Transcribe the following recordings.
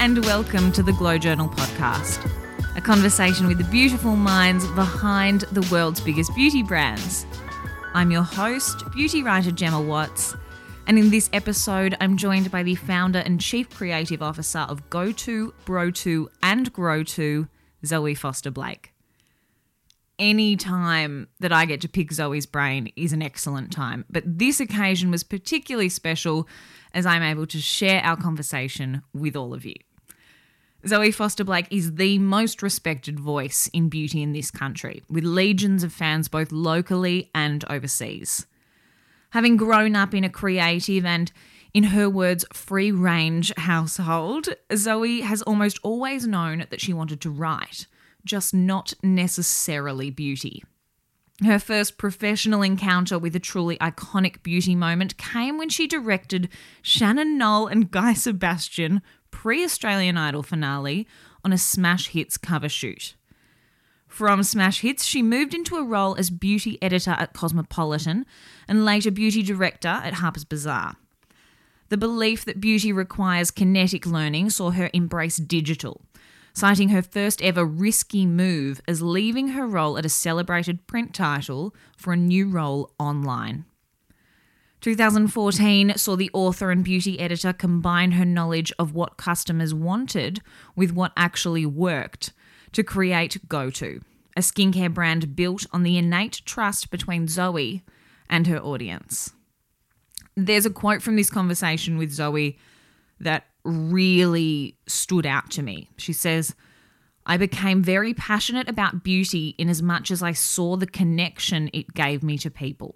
and welcome to the Glow Journal podcast, a conversation with the beautiful minds behind the world's biggest beauty brands. I'm your host, beauty writer Gemma Watts, and in this episode, I'm joined by the founder and chief creative officer of GoTo, BroTo, and GrowTo, Zoe Foster Blake. Any time that I get to pick Zoe's brain is an excellent time, but this occasion was particularly special as I'm able to share our conversation with all of you. Zoe Foster Blake is the most respected voice in beauty in this country, with legions of fans both locally and overseas. Having grown up in a creative and, in her words, free range household, Zoe has almost always known that she wanted to write, just not necessarily beauty. Her first professional encounter with a truly iconic beauty moment came when she directed Shannon Noll and Guy Sebastian pre Australian Idol finale on a Smash Hits cover shoot. From Smash Hits, she moved into a role as beauty editor at Cosmopolitan and later beauty director at Harper's Bazaar. The belief that beauty requires kinetic learning saw her embrace digital, citing her first ever risky move as leaving her role at a celebrated print title for a new role online. 2014 saw the author and beauty editor combine her knowledge of what customers wanted with what actually worked to create GoTo, a skincare brand built on the innate trust between Zoe and her audience. There's a quote from this conversation with Zoe that really stood out to me. She says, I became very passionate about beauty in as much as I saw the connection it gave me to people.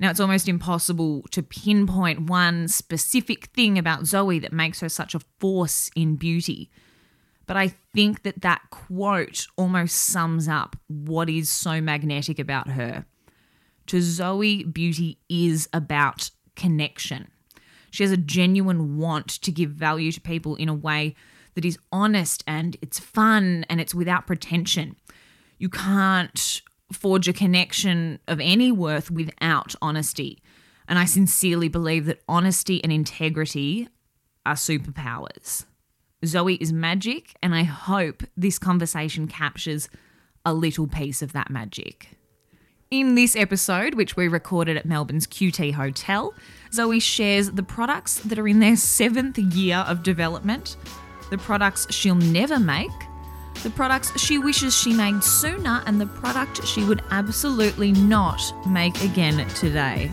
Now, it's almost impossible to pinpoint one specific thing about Zoe that makes her such a force in beauty. But I think that that quote almost sums up what is so magnetic about her. To Zoe, beauty is about connection. She has a genuine want to give value to people in a way that is honest and it's fun and it's without pretension. You can't forge a connection of any worth without honesty. And I sincerely believe that honesty and integrity are superpowers. Zoe is magic, and I hope this conversation captures a little piece of that magic. In this episode, which we recorded at Melbourne's QT Hotel, Zoe shares the products that are in their seventh year of development, the products she'll never make, the products she wishes she made sooner, and the product she would absolutely not make again today.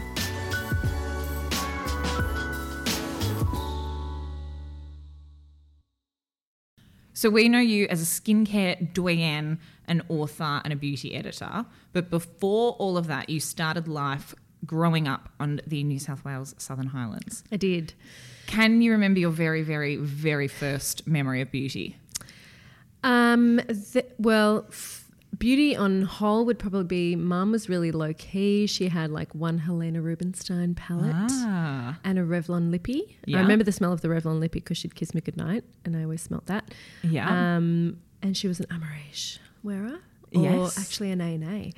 So, we know you as a skincare doyen, an author, and a beauty editor. But before all of that, you started life growing up on the New South Wales Southern Highlands. I did. Can you remember your very, very, very first memory of beauty? Um, th- well, f- beauty on whole would probably be mum was really low key. She had like one Helena Rubinstein palette Ah, and a Revlon lippy. Yeah. I remember the smell of the Revlon lippy because she'd kiss me goodnight and I always smelt that. yeah. Um, and she was an Amarige wearer. Or Yes. actually an A&A.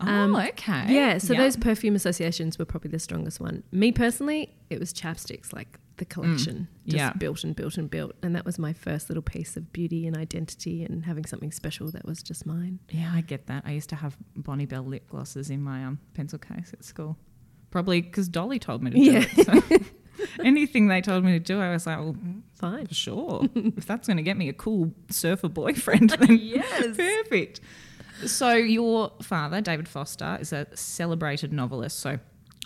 oh, um, okay. Yeah, so those perfume associations were probably the strongest one. Me personally, it was chapsticks, like the collection, just Mm. yeah. built and built and built. And that was my first little piece of beauty and identity and having something special that was just mine. Yeah, I get that. I used to have Bonne Bell lip glosses in my um, pencil case at school. Probably because Dolly told me to do it. So anything they told me to do, I was like, well, Fine. for sure. if that's going to get me a cool surfer boyfriend, then Yes. perfect. So your father, David Foster, is a celebrated novelist. So,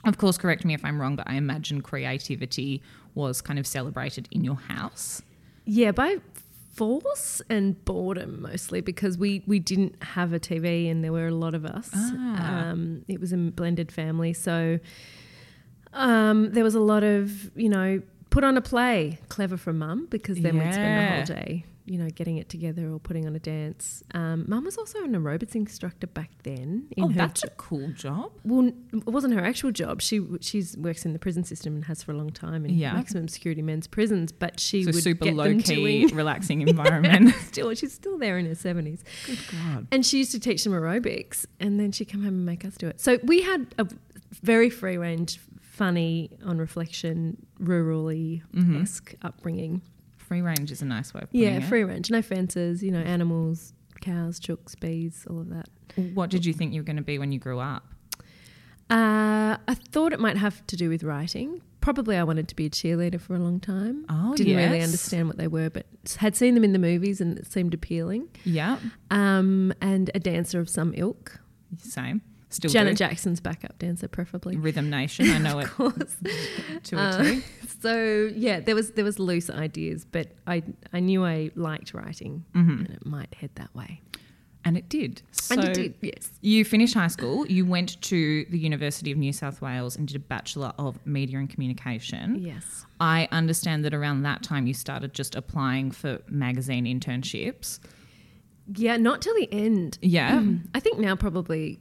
of course, correct me if I'm wrong, but I imagine creativity was kind of celebrated in your house. Yeah, by force and boredom mostly because we, we didn't have a TV and there were a lot of us. Ah. Um, it was a blended family. So um, there was a lot of, you know, put on a play, clever from mum because then we'd spend the whole day, you know, getting it together or putting on a dance. Um, mum was also an aerobics instructor back then. In oh, that's jo- a cool job. well, it wasn't her actual job. She she's works in the prison system and has for a long time in Yeah. maximum security men's prisons. But she So would super get low key, relaxing environment. still she's still there in her seventies. Good God. And she used to teach them aerobics and then she'd come home and make us do it. So we had a very free range, funny, on reflection, rurally esque upbringing. Free range is a nice way Yeah, it. free range, no fences. You know, animals, cows, chooks, bees, all of that. What did you think you were going to be when you grew up? Uh, I thought it might have to do with writing. Probably I wanted to be a cheerleader for a long time. Oh, Didn't really understand what they were, but had seen them in the movies and it seemed appealing. Yeah, Um, and a dancer of some ilk. same. Still Janet do. Jackson's backup dancer, preferably. Rhythm Nation. I know it Of course. to a Uh. So yeah, there was there was loose ideas, but I I knew I liked writing, Mhm. and it might head that way. And it did. So and it did, yes. You finished high school. You went to the University of New South Wales and did a Bachelor of Media and Communication. Yes. I understand that around that time you started just applying for magazine internships. Yeah, not till the end. Yeah. I think now probably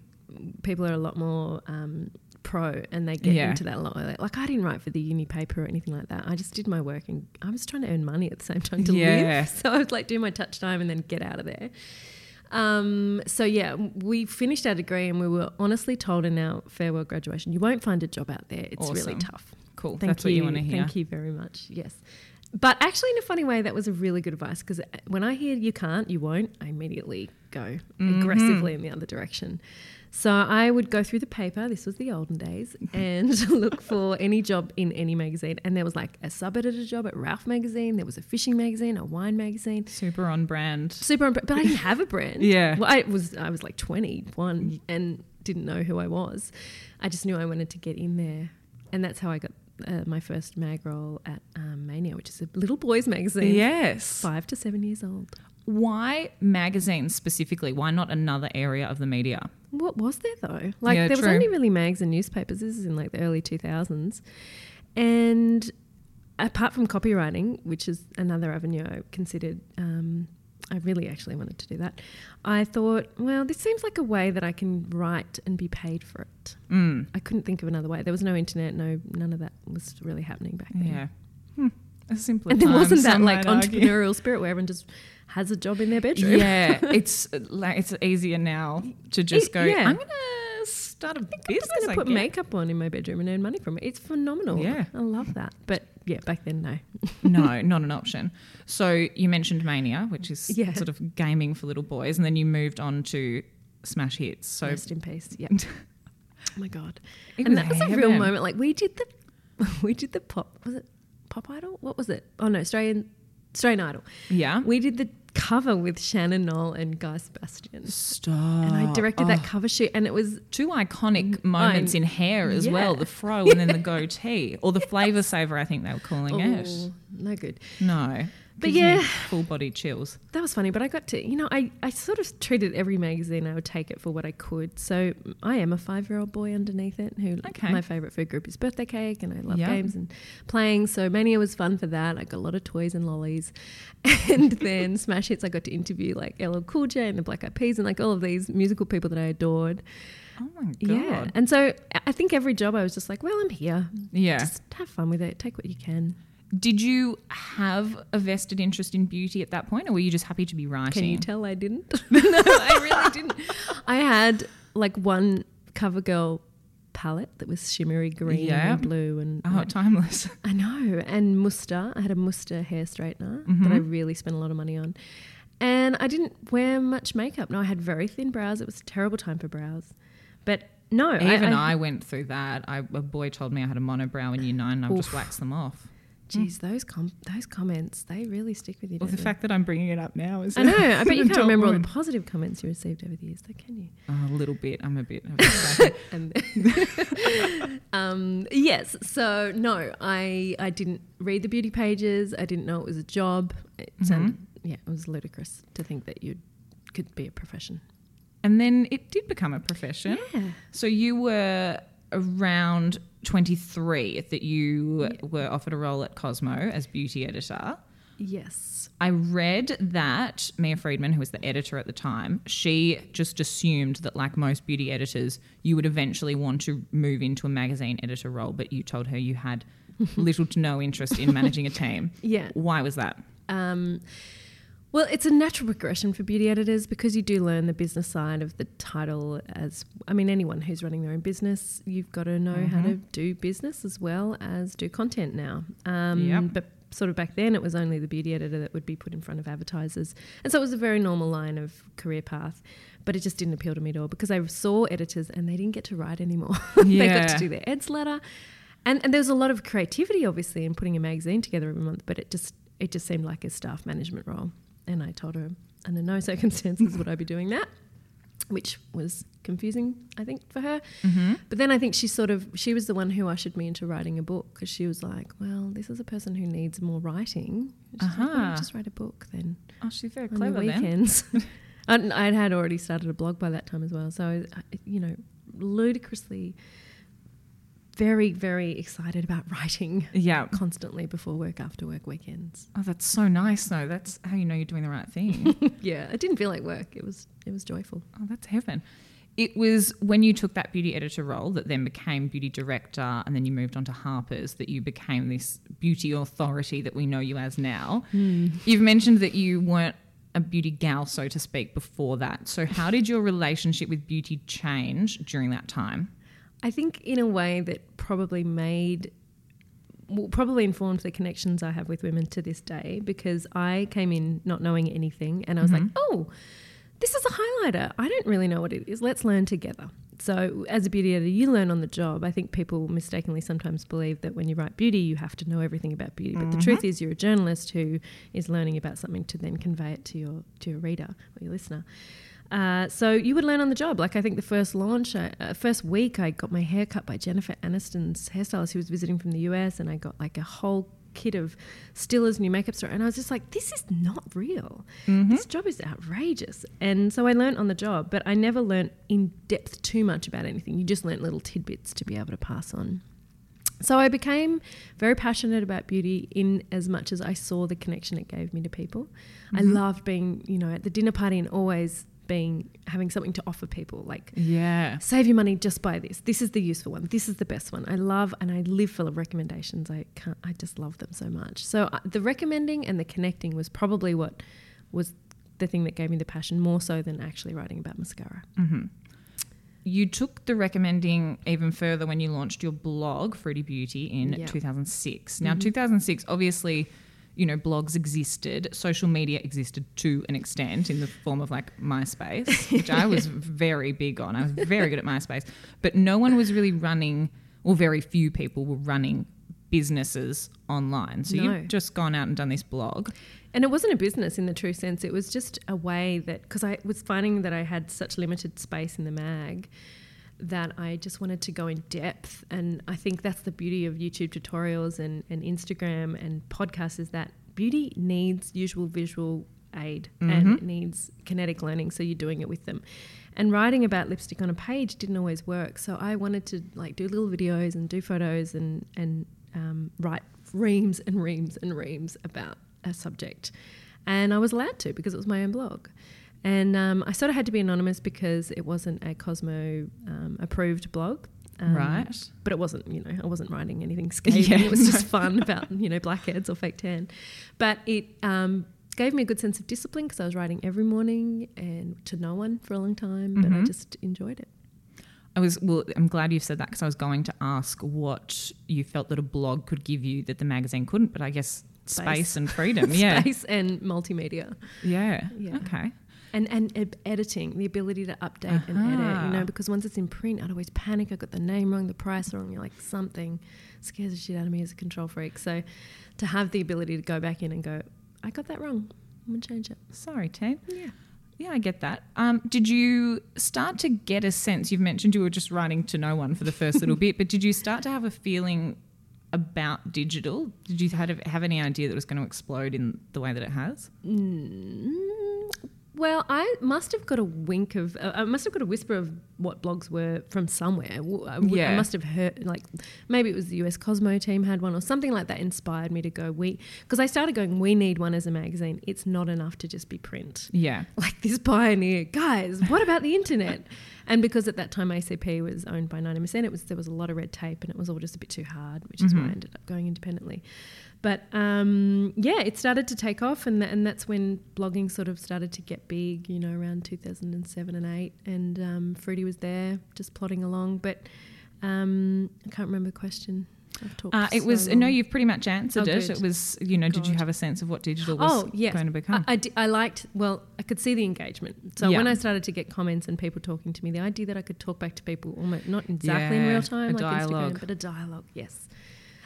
people are a lot more um, pro and they get Yeah. into that a lot. Like, like I didn't write for the uni paper or anything like that. I just did my work and I was trying to earn money at the same time to Yeah. live. So I would like do my touch time and then get out of there. Um, so yeah, we finished our degree and we were honestly told in our farewell graduation, you won't find a job out there. It's really tough. Cool. Thank That's you. what you want to hear. Thank you very much. Yes. But actually, in a funny way, that was a really good advice because when I hear you can't, you won't, I immediately go Mm-hmm. aggressively in the other direction. So I would go through the paper, this was the olden days, and look for any job in any magazine. And there was like a sub editor job at Ralph magazine, there was a fishing magazine, a wine magazine. Super on brand. Super, on brand. but I didn't have a brand. Yeah. well, I was I was like twenty one and didn't know who I was. I just knew I wanted to get in there, and that's how I got uh, my first mag role at um, Mania, which is a little boys magazine. Yes. five to seven years old. Why magazines specifically? Why not another area of the media? What was there though? Like Yeah, there was only really mags and newspapers. This is in like the early two thousands, and apart from copywriting, which is another avenue I considered. Um, I really actually wanted to do that. I thought, well, this seems like a way that I can write and be paid for it. Mm. I couldn't think of another way. There was no internet, no none of that was really happening back then. Yeah. Hmm. A simpler And there time, wasn't that like might argue. entrepreneurial spirit where everyone just has a job in their bedroom. Yeah, it's like it's easier now to just It- go. yeah. I'm gonna start a I'm business. just going I to put guess." makeup on in my bedroom and earn money from it. It's phenomenal. Yeah. I love that. But yeah, back then, no. no, not an option. So you mentioned Mania, which is Yeah. sort of gaming for little boys, and then you moved on to Smash Hits. So Rest in peace. Yeah. oh my god. It and that was a real moment. Like we did the, we did the pop. Was it Pop Idol? What was it? Oh no, Australian, Australian Idol. yeah. We did the cover with Shannon Noll and Guy Sebastian. Stop. And I directed that Oh, cover shoot, and it was two iconic moments I'm- in hair as yeah. well: the fro and then the goatee, or the flavor saver. I think they were calling oh, it. oh, no good. No, But yeah. full body chills. That was funny, but I got to, you know, I, I sort of treated every magazine, I would take it for what I could. So I am a five year old boy underneath it who Okay. my favourite food group is birthday cake and I love Yeah. games and playing. So Mania was fun for that. I got a lot of toys and lollies. And then Smash Hits, I got to interview like LL Cool J and the Black Eyed Peas and like all of these musical people that I adored. Oh my god. Yeah. And so I think every job I was just like, well, I'm here. Yeah. Just have fun with it. Take what you can. Did you have a vested interest in beauty at that point, or were you just happy to be writing? Can you tell I didn't? no, I really didn't. I had like one CoverGirl palette that was shimmery green Yeah. and blue and Oh, timeless. I know. And Muster. I had a Muster hair straightener Mm-hmm. that I really spent a lot of money on. And I didn't wear much makeup. No, I had very thin brows. It was a terrible time for brows. But no, Even I, went through that. I, a boy told me I had a monobrow in year nine, and I've just waxed them off. Geez, those com- those comments they really stick with you. Well, the they? fact that I'm bringing it up now is I know. I bet you can't remember all the positive comments you received over the years, though, can you? woman. Oh, a little bit. I'm a bit. of a psycho. and um, yes so no i i didn't read the beauty pages i didn't know it was a job it Mm-hmm. sounded yeah it was ludicrous to think that you could be a profession and then it did become a profession. yeah So you were around 23 that you were offered a role at Cosmo as beauty editor. yes I read that Mia Freedman, who was the editor at the time, she just assumed that, like most beauty editors, you would eventually want to move into a magazine editor role, but you told her you had little to no interest in managing a team. yeah Why was that? um, well, it's a natural progression for beauty editors because you do learn the business side of the title. As I mean, anyone who's running their own business, you've got to know how to do business as well as do content now. Um, Yep. But sort of back then, it was only the beauty editor that would be put in front of advertisers. And so it was a very normal line of career path. But it just didn't appeal to me at all because I saw editors and they didn't get to write anymore. Yeah. they got to do their eds letter. And, and there was a lot of creativity, obviously, in putting a magazine together every month, but it just it just seemed like a staff management role. And I told her, under no circumstances would I be doing that, which was confusing, I think, for her. Mm-hmm. But then I think she sort of she was the one who ushered me into writing a book because she was like, "Well, this is a person who needs more writing. She's like, "Why don't you Uh-huh. just write a book then Oh, she's very on clever then. weekends." and I had already started a blog by that time as well, so I- you know, ludicrously, very very excited about writing Yeah. constantly before work, after work, weekends. Oh, that's so nice, though. That's how you know you're doing the right thing. yeah, it didn't feel like work. It was it was joyful. oh, that's heaven. It was when you took that beauty editor role that then became beauty director, and then you moved on to Harper's that you became this beauty authority that we know you as now. Hmm. You've mentioned that you weren't a beauty gal, so to speak, before that. So, how did your relationship with beauty change during that time? I think in a way that probably made, well, probably informed the connections I have with women to this day because I came in not knowing anything and I was like, mm-hmm. oh, this is a highlighter. I don't really know what it is. Let's learn together. So, as a beauty editor, you learn on the job. I think people mistakenly sometimes believe that when you write beauty, you have to know everything about beauty. But the mm-hmm. truth is, you're a journalist who is learning about something to then convey it to your to your reader or your listener. Uh, so you would learn on the job. Like I think the first launch, I, uh, first week, I got my hair cut by Jennifer Aniston's hairstylist who was visiting from the US, and I got like a whole kit of Stila's new makeup store, and I was just like, this is not real. This job is outrageous. And so I learned on the job, but I never learned in depth too much about anything. You just learned little tidbits to be able to pass on. So I became very passionate about beauty in as much as I saw the connection it gave me to people. I loved being, you know, at the dinner party and always being having something to offer people like Yeah. save your money just buy this. This is the useful one. This is the best one. I love and i live full of recommendations. I can't i just love them so much. So uh, the recommending and the connecting was probably what was the thing that gave me the passion more so than actually writing about mascara. You took the recommending even further when you launched your blog, Fruity Beauty, in Yeah. 2006. Now, 2006, obviously, you know, blogs existed, social media existed to an extent in the form of like MySpace, which I was very big on. I was very good at MySpace, but no one was really running, or very few people were running businesses online. So No. you've just gone out and done this blog. And it wasn't a business in the true sense. It was just a way that, because I was finding that I had such limited space in the mag that I just wanted to go in depth. And I think that's the beauty of YouTube tutorials and, and Instagram and podcasts is that beauty needs usual visual aid and it needs kinetic learning. So you're doing it with them. And writing about lipstick on a page didn't always work. So I wanted to like do little videos and do photos and, and um, write reams and reams and reams about a subject. And I was allowed to because it was my own blog. And um, I sort of had to be anonymous because it wasn't a Cosmo um, approved blog. Um, Right. But it wasn't, you know, I wasn't writing anything scathing. Yeah, it was just fun about, you know, blackheads or fake tan. But it um, gave me a good sense of discipline because I was writing every morning and to no one for a long time. But I Mhm. just enjoyed it. I was well. I'm glad you've said that because I was going to ask what you felt that a blog could give you that the magazine couldn't. But I guess space, Space. and freedom. Yeah, Space and multimedia. yeah, Yeah. Okay. And and ed- editing, the ability to update and edit, you know, because once it's in print, I'd always panic. I got the name wrong, the price wrong. You're like something scares the shit out of me as a control freak. So to have the ability to go back in and go, I got that wrong. I'm gonna change it. Sorry, team. Yeah. Yeah, I get that. Um, did you start to get a sense? You've mentioned you were just writing to no one for the first little bit, but did you start to have a feeling about digital? Did you have, have any idea that it was going to explode in the way that it has? Mm, well, I must have got a wink of, uh, I must have got a whisper of what blogs were from somewhere. I, w- I Yeah. must have heard, like, maybe it was the US Cosmo team had one or something like that inspired me to go, we, because I started going, we need one as a magazine. It's not enough to just be print. Yeah. Like this pioneer, guys, what about the internet? And because at that time ACP was owned by 90%, it was, there was a lot of red tape and it was all just a bit too hard, which is why I ended up going independently. But um, yeah, it started to take off, and, th- and that's when blogging sort of started to get big, you know, around 2007 and 8. And um, Fruity was there just plodding along. But um, I can't remember the question. I've talked Uh, it so was long. no, you've pretty much answered Oh, it. It was you know, did you have a sense of what digital was Oh yes, going to become? I, I, di- I liked. Well, I could see the engagement. So Yeah. when I started to get comments and people talking to me, the idea that I could talk back to people almost not exactly in real time, a like dialogue. Instagram, but a dialogue. Yes,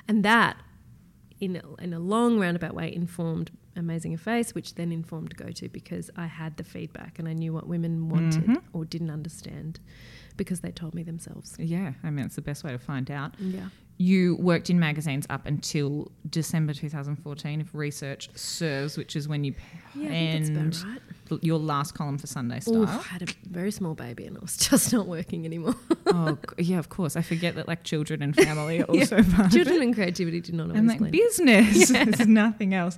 and that in a, in a long roundabout way informed Amazing a Face, which then informed Go To because I had the feedback and I knew what women wanted Mhm. or didn't understand because they told me themselves. yeah, I mean it's the best way to find out. Yeah. You worked in magazines up until December 2014, if research serves, which is when you Yeah, penned right. your last column for Sunday Star. Style. I had a very small baby and I was just not working anymore. oh, yeah, of course. I forget that like children and family are also part of Children and creativity did not always And like blend. business, there's nothing else.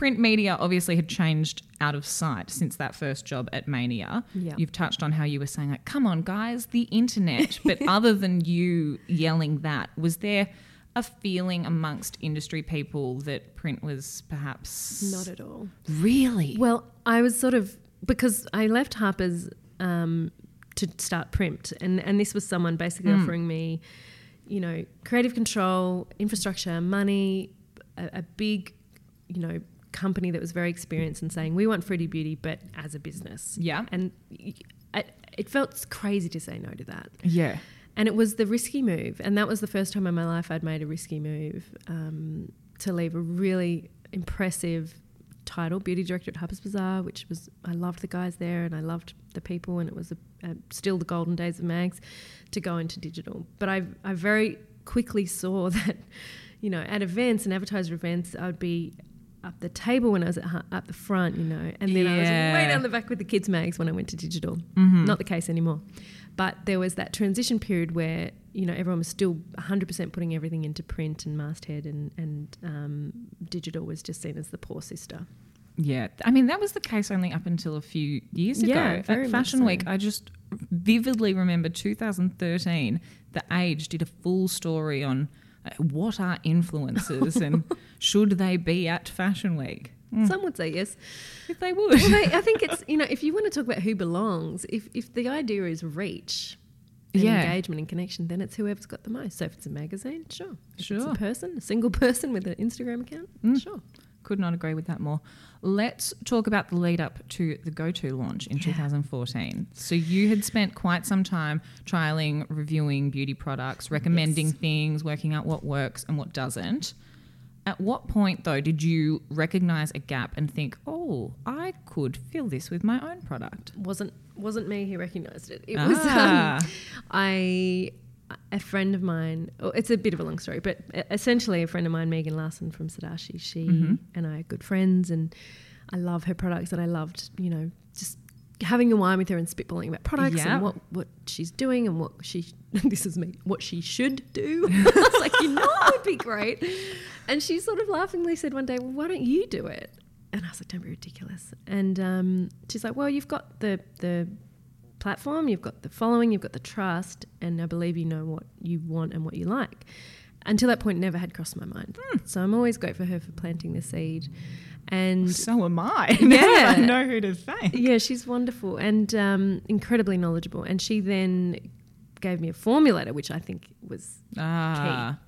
Print media obviously had changed out of sight since that first job at Mania. Yeah. You've touched on how you were saying like, "Come on, guys, the internet." But other than you yelling that, was there a feeling amongst industry people that print was perhaps Not at all. really? Well, I was sort of because I left Harper's um, to start print, and and this was someone basically Mm. offering me, you know, creative control, infrastructure, money, a, a big, you know, company that was very experienced and saying we want Fruity Beauty, but as a business. Yeah. and I, it felt crazy to say no to that. yeah. And it was the risky move. And that was the first time in my life I'd made a risky move um, to leave a really impressive title, Beauty Director at Harper's Bazaar, which was, I loved the guys there and I loved the people, and it was a, a, still the golden days of mags to go into digital. But I, I very quickly saw that, you know, at events and advertiser events, I would be up the table when I was at, up the front, you know, and then I was way down the back with the kids' mags when I went to digital. Mhm. Not the case anymore. But there was that transition period where, you know, everyone was still 100% putting everything into print and masthead and, and um, digital was just seen as the poor sister. Yeah, I mean that was the case only up until a few years Yeah, ago. At Fashion so. Week, I just vividly remember 2013. The Age did a full story on what are influencers and should they be at Fashion Week. Mm, Some would say yes. if they would, Well, I, I think it's, you know, if you want to talk about who belongs, if, if the idea is reach and Yeah. engagement and connection, then it's whoever's got the most. So if it's a magazine, sure. If it's Sure. a person, a single person with an Instagram account, Mm. sure. could not agree with that more. Let's talk about the lead up to the Go To launch in Yeah. 2014. So you had spent quite some time trialing, reviewing beauty products, recommending Yes. things, working out what works and what doesn't. At what point, though, did you recognize a gap and think, "Oh, I could fill this with my own product"? Wasn't wasn't me who recognised it. It was um, Ah. I a friend of mine. oh, It's a bit of a long story, but essentially, a friend of mine, Megan Larsen from Sodashi, she Mhm. and I are good friends, and I love her products, and I loved, you know, just having a wine with her and spitballing about products Yeah. and what what she's doing and what she this is me what she should do. I was like, you know, it would be great. And she sort of laughingly said one day, well, "Why don't you do it?" And I was like, "Don't be ridiculous." And um, she's like, "Well, you've got the the platform, you've got the following, you've got the trust, and I believe you know what you want and what you like. Until that point, never had crossed my mind. So I'm always grateful for her for planting the seed. And So am I. Yeah. I know who to thank. yeah, she's wonderful and um, incredibly knowledgeable. And she then gave me a formulator, which I think was Ah,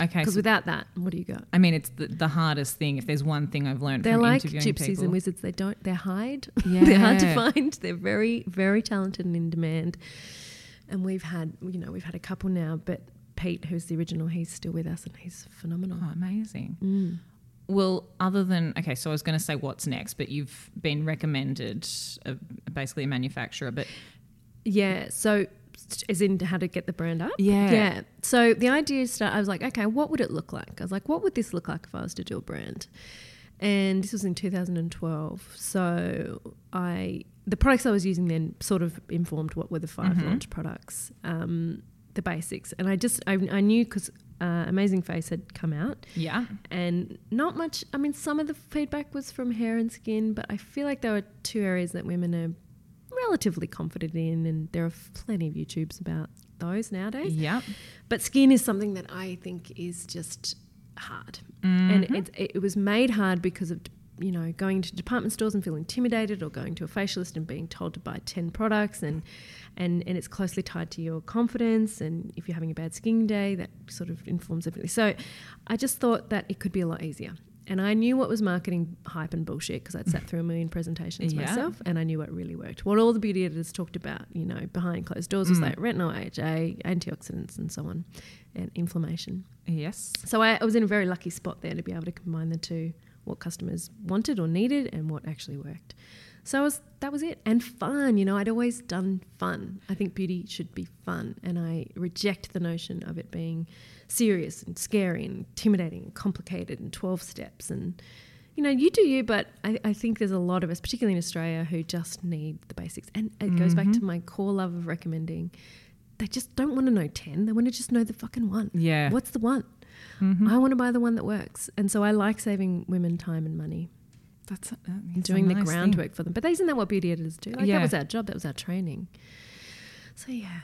okay. because So, without that, what do you got? I mean, it's the, the hardest thing. If there's one thing I've learned They're from like interviewing gypsies people, and wizards. They don't. They hide. They're hard to find. They're very, very talented and in demand. And we've had, you know, we've had a couple now. But Pete, who's the original, he's still with us and he's phenomenal. Oh, amazing. Mm. Well, other than okay, so I was going to say what's next, but you've been recommended a, basically a manufacturer, but Yeah. So, as in how to get the brand up. Yeah. Yeah. So the idea start. I was like, okay, what would it look like? I was like, what would this look like if I was to do a brand? And this was in 2012. So I the products I was using then sort of informed what were the 5 Mhm. launch products, um, the basics. And I just I, I knew because uh, Amazing Face had come out, yeah, and not much. I mean, some of the feedback was from hair and skin, but I feel like there were two areas that women are relatively confident in, and there are plenty of YouTubes about those nowadays. yeah, But skin is something that I think is just hard, Mm-hmm. and it, it was made hard because of you know, going to department stores and feel intimidated, or going to a facialist and being told to buy ten products, and and and it's closely tied to your confidence. And if you're having a bad skin day, that sort of informs everything. So, I just thought that it could be a lot easier. And I knew what was marketing hype and bullshit because I'd sat through a million presentations Yeah. myself, and I knew what really worked. What all the beauty editors talked about, you know, behind closed doors was Mm. like retinol, AHA, antioxidants, and so on, and inflammation. Yes. So I, I was in a very lucky spot there to be able to combine the two, what customers wanted or needed and what actually worked. So I was, that was it. And fun, you know, I'd always done fun. I think beauty should be fun. And I reject the notion of it being serious and scary and intimidating and complicated and 12 steps. And, you know, you do you, but I, I think there's a lot of us, particularly in Australia, who just need the basics. And it goes back to my core love of recommending. They just don't want to know 10. They want to just know the fucking one. Yeah. What's the one? Mhm. I want to buy the one that works. And so I like saving women time and money That's, uh, a doing the nice thing. groundwork for them. But isn't that what beauty editors do? Like Yeah. that was our job, that was our training. So yeah.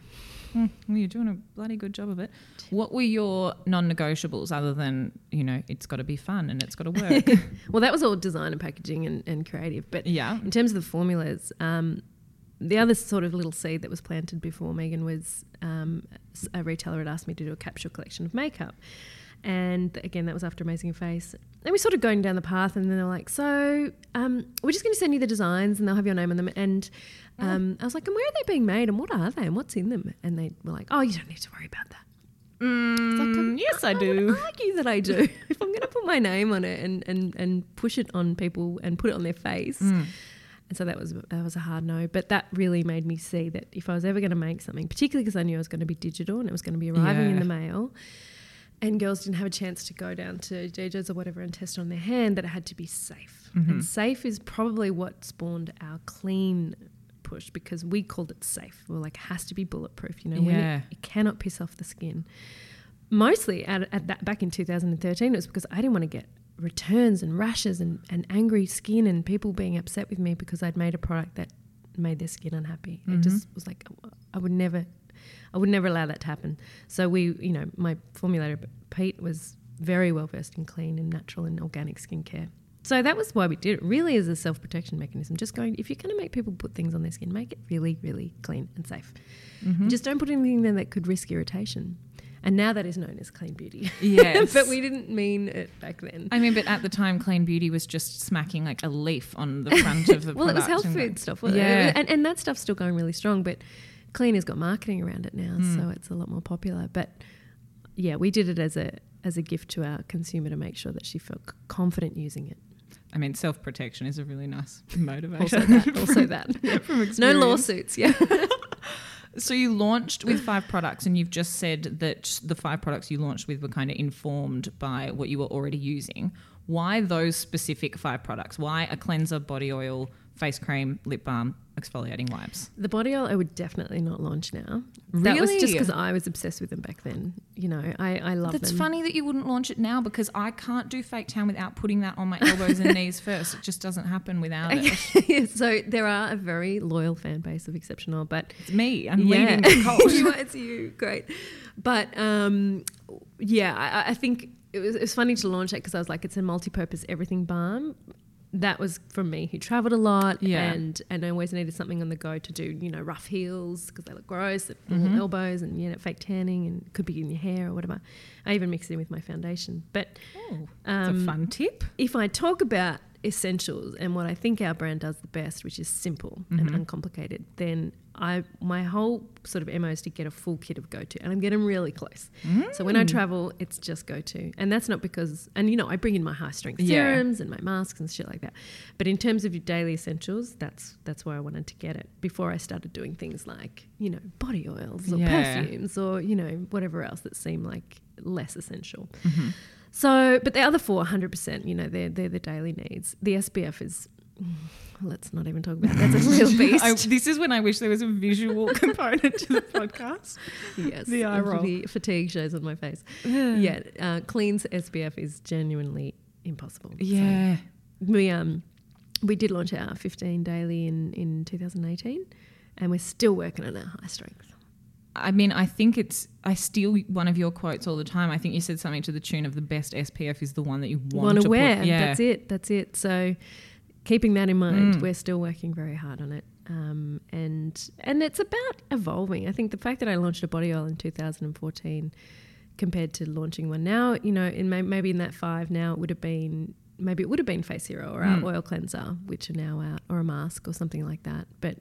Mm, well, you're doing a bloody good job of it. What were your non-negotiables other than you know it's got to be fun and it's got to work? Well, that was all design and packaging and, and creative. But yeah. in terms of the formulas, um, the other sort of little seed that was planted before Megan was um, a retailer had asked me to do a capsule collection of makeup. And again, that was after Amazing Face. And we sort of going down the path, and then they're like, So, um, we're just going to send you the designs, and they'll have your name on them. And um, I was like, And where are they being made, and what are they, and what's in them? And they were like, Oh, you don't need to worry about that. Like, Mm, um, yes, I would do. argue that I do. if I'm going to put my name on it and, and, and push it on people and put it on their face. Mm. And so that was that was a hard no. But that really made me see that if I was ever going to make something, particularly because I knew I was going to be digital and it was going to be arriving in the mail, and girls didn't have a chance to go down to DJ's or whatever and test on their hand, that it had to be safe. Mhm. And safe is probably what spawned our clean push because we called it safe. We were like, it has to be bulletproof. You know, Yeah. it, it cannot piss off the skin. Mostly at, at that back in 2013, it was because I didn't want to get returns and rashes and, and angry skin and people being upset with me because I'd made a product that made their skin unhappy. It Mhm. just was like I would never, I would never allow that to happen. So we, you know, my formulator Pete was very well versed in clean and natural and organic skincare. So that was why we did it. Really, as a self protection mechanism. Just going, if you're going to make people put things on their skin, make it really, really clean and safe. Mhm. Just don't put anything there that could risk irritation. And now that is known as clean beauty. Yes. but we didn't mean it back then. I mean, but at the time, Clean Beauty was just smacking like a leaf on the front of the well, it was health food stuff. wasn't it? Yeah. And, and that stuff's still going really strong, but clean has got marketing around it now, Mm. so it's a lot more popular. But yeah, we did it as a as a gift to our consumer to make sure that she felt confident using it. I mean, self protection is a really nice motivator. Also that. Also that. From No lawsuits. Yeah. So you launched with five products, and you've just said that the five products you launched with were kind of informed by what you were already using. Why those specific five products? Why a cleanser, body oil, face cream, lip balm, exfoliating wipes? The body oil I would definitely not launch now. That was just because I was obsessed with them back then. You know, I, I love That's them. funny that you wouldn't launch it now because I can't do fake tan without putting that on my elbows and knees first. It just doesn't happen without it. so there are a very loyal fan base of Exceptional, but It's me. I'm yeah, cold. you are, it's you. Great, but um, yeah, I, I think it was, it was funny to launch it because I was like, it's a multi-purpose everything balm. That was from me who travelled a lot, Yeah. and and I always needed something on the go to do, you know, rough heels because they look gross, at Mhm. elbows, and you know, fake tanning, and could be in your hair or whatever. I even mixed it in with my foundation, but Oh, um, a fun tip. if I talk about essentials and what I think our brand does the best, which is simple and Mhm. uncomplicated, then I my whole sort of mo is to get a full kit of go to, and I'm getting really close. So when I Mm. travel, it's just go to, and that's not because, and you know, I bring in my high strength Yeah. serums and my masks and shit like that. But in terms of your daily essentials, that's that's where I wanted to get it before I started doing things like you know body oils or Yeah. perfumes or you know whatever else that seemed like less essential. Mhm. So, but the other four, 100%, you know, they're, they're the daily needs. The SPF is, let's not even talk about that. That's a real beast. I, this is when I wish there was a visual component to the podcast. yes. the eye roll. The fatigue shows on my face. yeah. Uh, Clean's SPF is genuinely impossible. So Yeah. we, um, we did launch our 15 daily in, in 2018 and we're still working on our high strength. I mean, I think it's. I steal one of your quotes all the time. I think you said something to the tune of the best SPF is the one that you want, Want to to wear. Put. Yeah, That's it. That's it. So, keeping that in mind, Mm. we're still working very hard on it. Um, and and it's about evolving. I think the fact that I launched a body oil in 2014 compared to launching one now, you know, in may, maybe in that five now it would have been maybe it would have been face hero or our Mm. oil cleanser, which are now out, or a mask or something like that. But